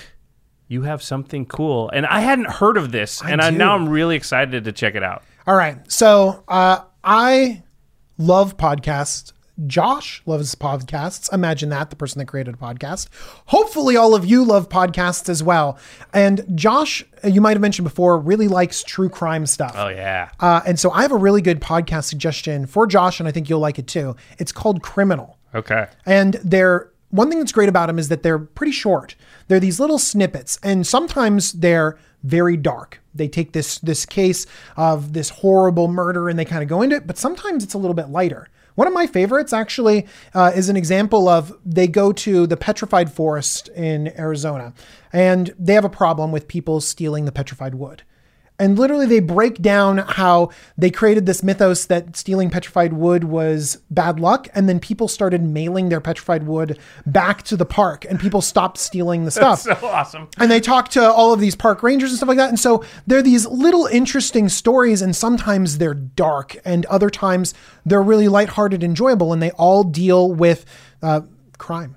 You have something cool, and I hadn't heard of this, and I, now I'm really excited to check it out. All right. So uh, I love podcasts. Josh loves podcasts. Imagine that, the person that created a podcast. Hopefully, all of you love podcasts as well. And Josh, uh, you might have mentioned before, really likes true crime stuff. Oh yeah, Uh, and so I have a really good podcast suggestion for Josh, and I think you'll like it too. It's called Criminal. okay. And they're one thing that's great about them is that they're pretty short. They're these little snippets, and sometimes they're very dark. They take this this case of this horrible murder and they kind of go into it, but sometimes it's a little bit lighter. One of my favorites actually uh, is an example of they go to the petrified forest in Arizona, and they have a problem with people stealing the petrified wood. And literally, they break down how they created this mythos that stealing petrified wood was bad luck. And then people started mailing their petrified wood back to the park, and people stopped stealing the stuff. That's so awesome. and they talk to all of these park rangers and stuff like that. And so they're these little interesting stories, and sometimes they're dark, and other times they're really lighthearted, enjoyable, and they all deal with uh, crime.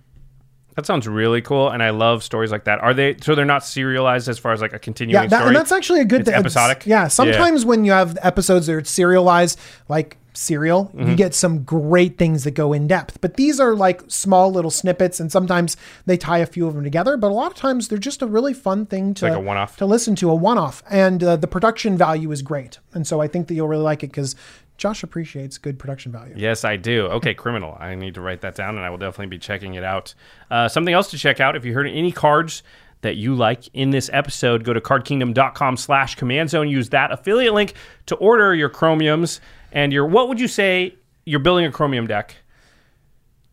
That sounds really cool, and I love stories like that. Are they so they're not serialized as far as like a continuing Yeah, that, story? and that's actually a good thing. episodic? Yeah, sometimes when you have episodes that are serialized, like serial, Mm-hmm. you get some great things that go in depth. But these are like small little snippets, and sometimes they tie a few of them together. But a lot of times they're just a really fun thing to like a one-off. to listen to, a one-off, and uh, the production value is great. And so I think that you'll really like it because Josh appreciates good production value. Yes, I do. Okay, criminal. I need to write that down, and I will definitely be checking it out. Uh, something else to check out: if you heard any cards that you like in this episode, go to cardkingdom.com/slash command zone. Use that affiliate link to order your chromiums and your. What would you say? You're building a chromium deck.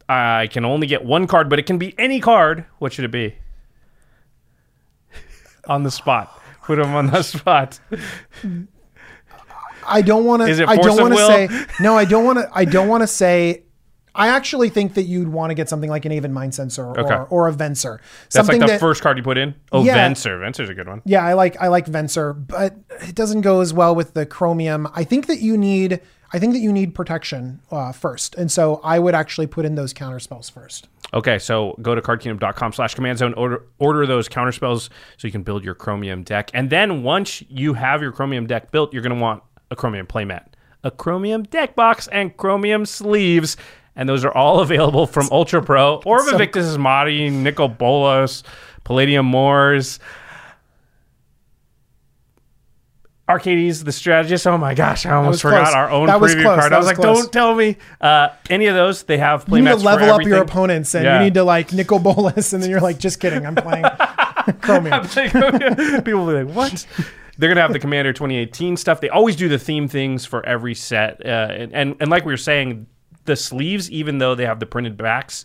I can only get one card, but it can be any card. What should it be? on the spot. Put them on the spot. I don't want to. I don't want to say. No, I don't want to. I don't want to say. I actually think that you'd want to get something like an Aven Mindcensor or, Okay. or a Venser. That's like the that, first card you put in. Oh, Yeah. Venser. Venser's a good one. Yeah, I like I like Venser, but it doesn't go as well with the Chromium. I think that you need. I think that you need protection uh, first, and so I would actually put in those counter spells first. Okay, so go to cardkingdom.com slash command zone, order, order those counter spells so you can build your Chromium deck. And then once you have your Chromium deck built, you're going to want a Chromium playmat, a Chromium deck box, and Chromium sleeves. And those are all available from Ultra Pro Orb or Vaevictis Asmadi, Nicol Bolas, Palladia-Mors. Arcades, the strategist. Oh my gosh, I almost forgot close. our own That was preview close. card. I was, was like, close. don't tell me. Uh, any of those, they have play You need to level up your opponents, and Yeah. you need to like Nicol Bolas, and then you're like, just kidding, I'm playing Chromium. People will be like, "What?" They're gonna have the Commander 2018 stuff. They always do the theme things for every set, uh, and, and and like we were saying, the sleeves, even though they have the printed backs,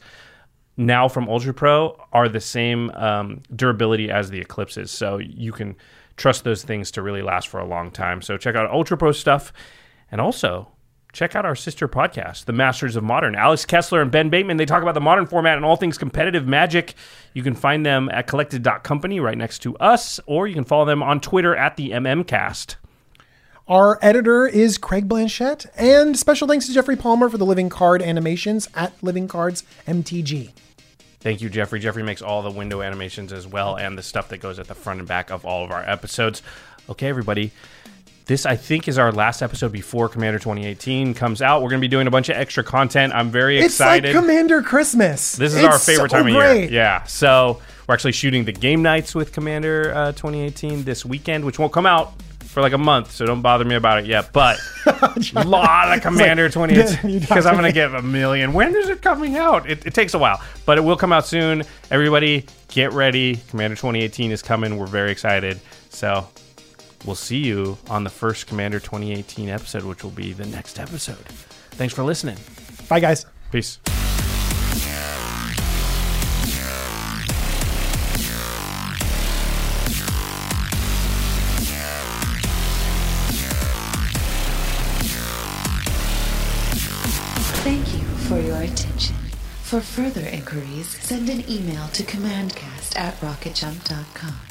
now from Ultra Pro are the same um, durability as the Eclipses, so you can trust those things to really last for a long time. So check out Ultra Pro stuff, and also check out our sister podcast, The Masters of Modern. Alex Kessler and Ben Bateman, they talk about the modern format and all things competitive magic. You can find them at collected.company right next to us, or you can follow them on Twitter at the MMCast. Our editor is Craig Blanchette, and special thanks to Jeffrey Palmer for the living card animations at Living Cards MTG. Thank you, Jeffrey. Jeffrey makes all the window animations as well and the stuff that goes at the front and back of all of our episodes. Okay, everybody. This, I think, is our last episode before Commander 2018 comes out. We're going to be doing a bunch of extra content. I'm very It's excited. like Commander Christmas. This is It's our favorite so time of great. year. Yeah. So we're actually shooting the game nights with Commander uh, 2018 this weekend, which won't come out for like a month. So don't bother me about it yet. But a lot of Commander you 2018 because I'm going to get a million. When is it coming out? It, it takes a while, but it will come out soon. Everybody, get ready. Commander 2018 is coming. We're very excited. So we'll see you on the first Commander 2018 episode, which will be the next episode. Thanks for listening. Bye, guys. Peace. Thank you for your attention. For further inquiries, send an email to commandcast at rocketjump.com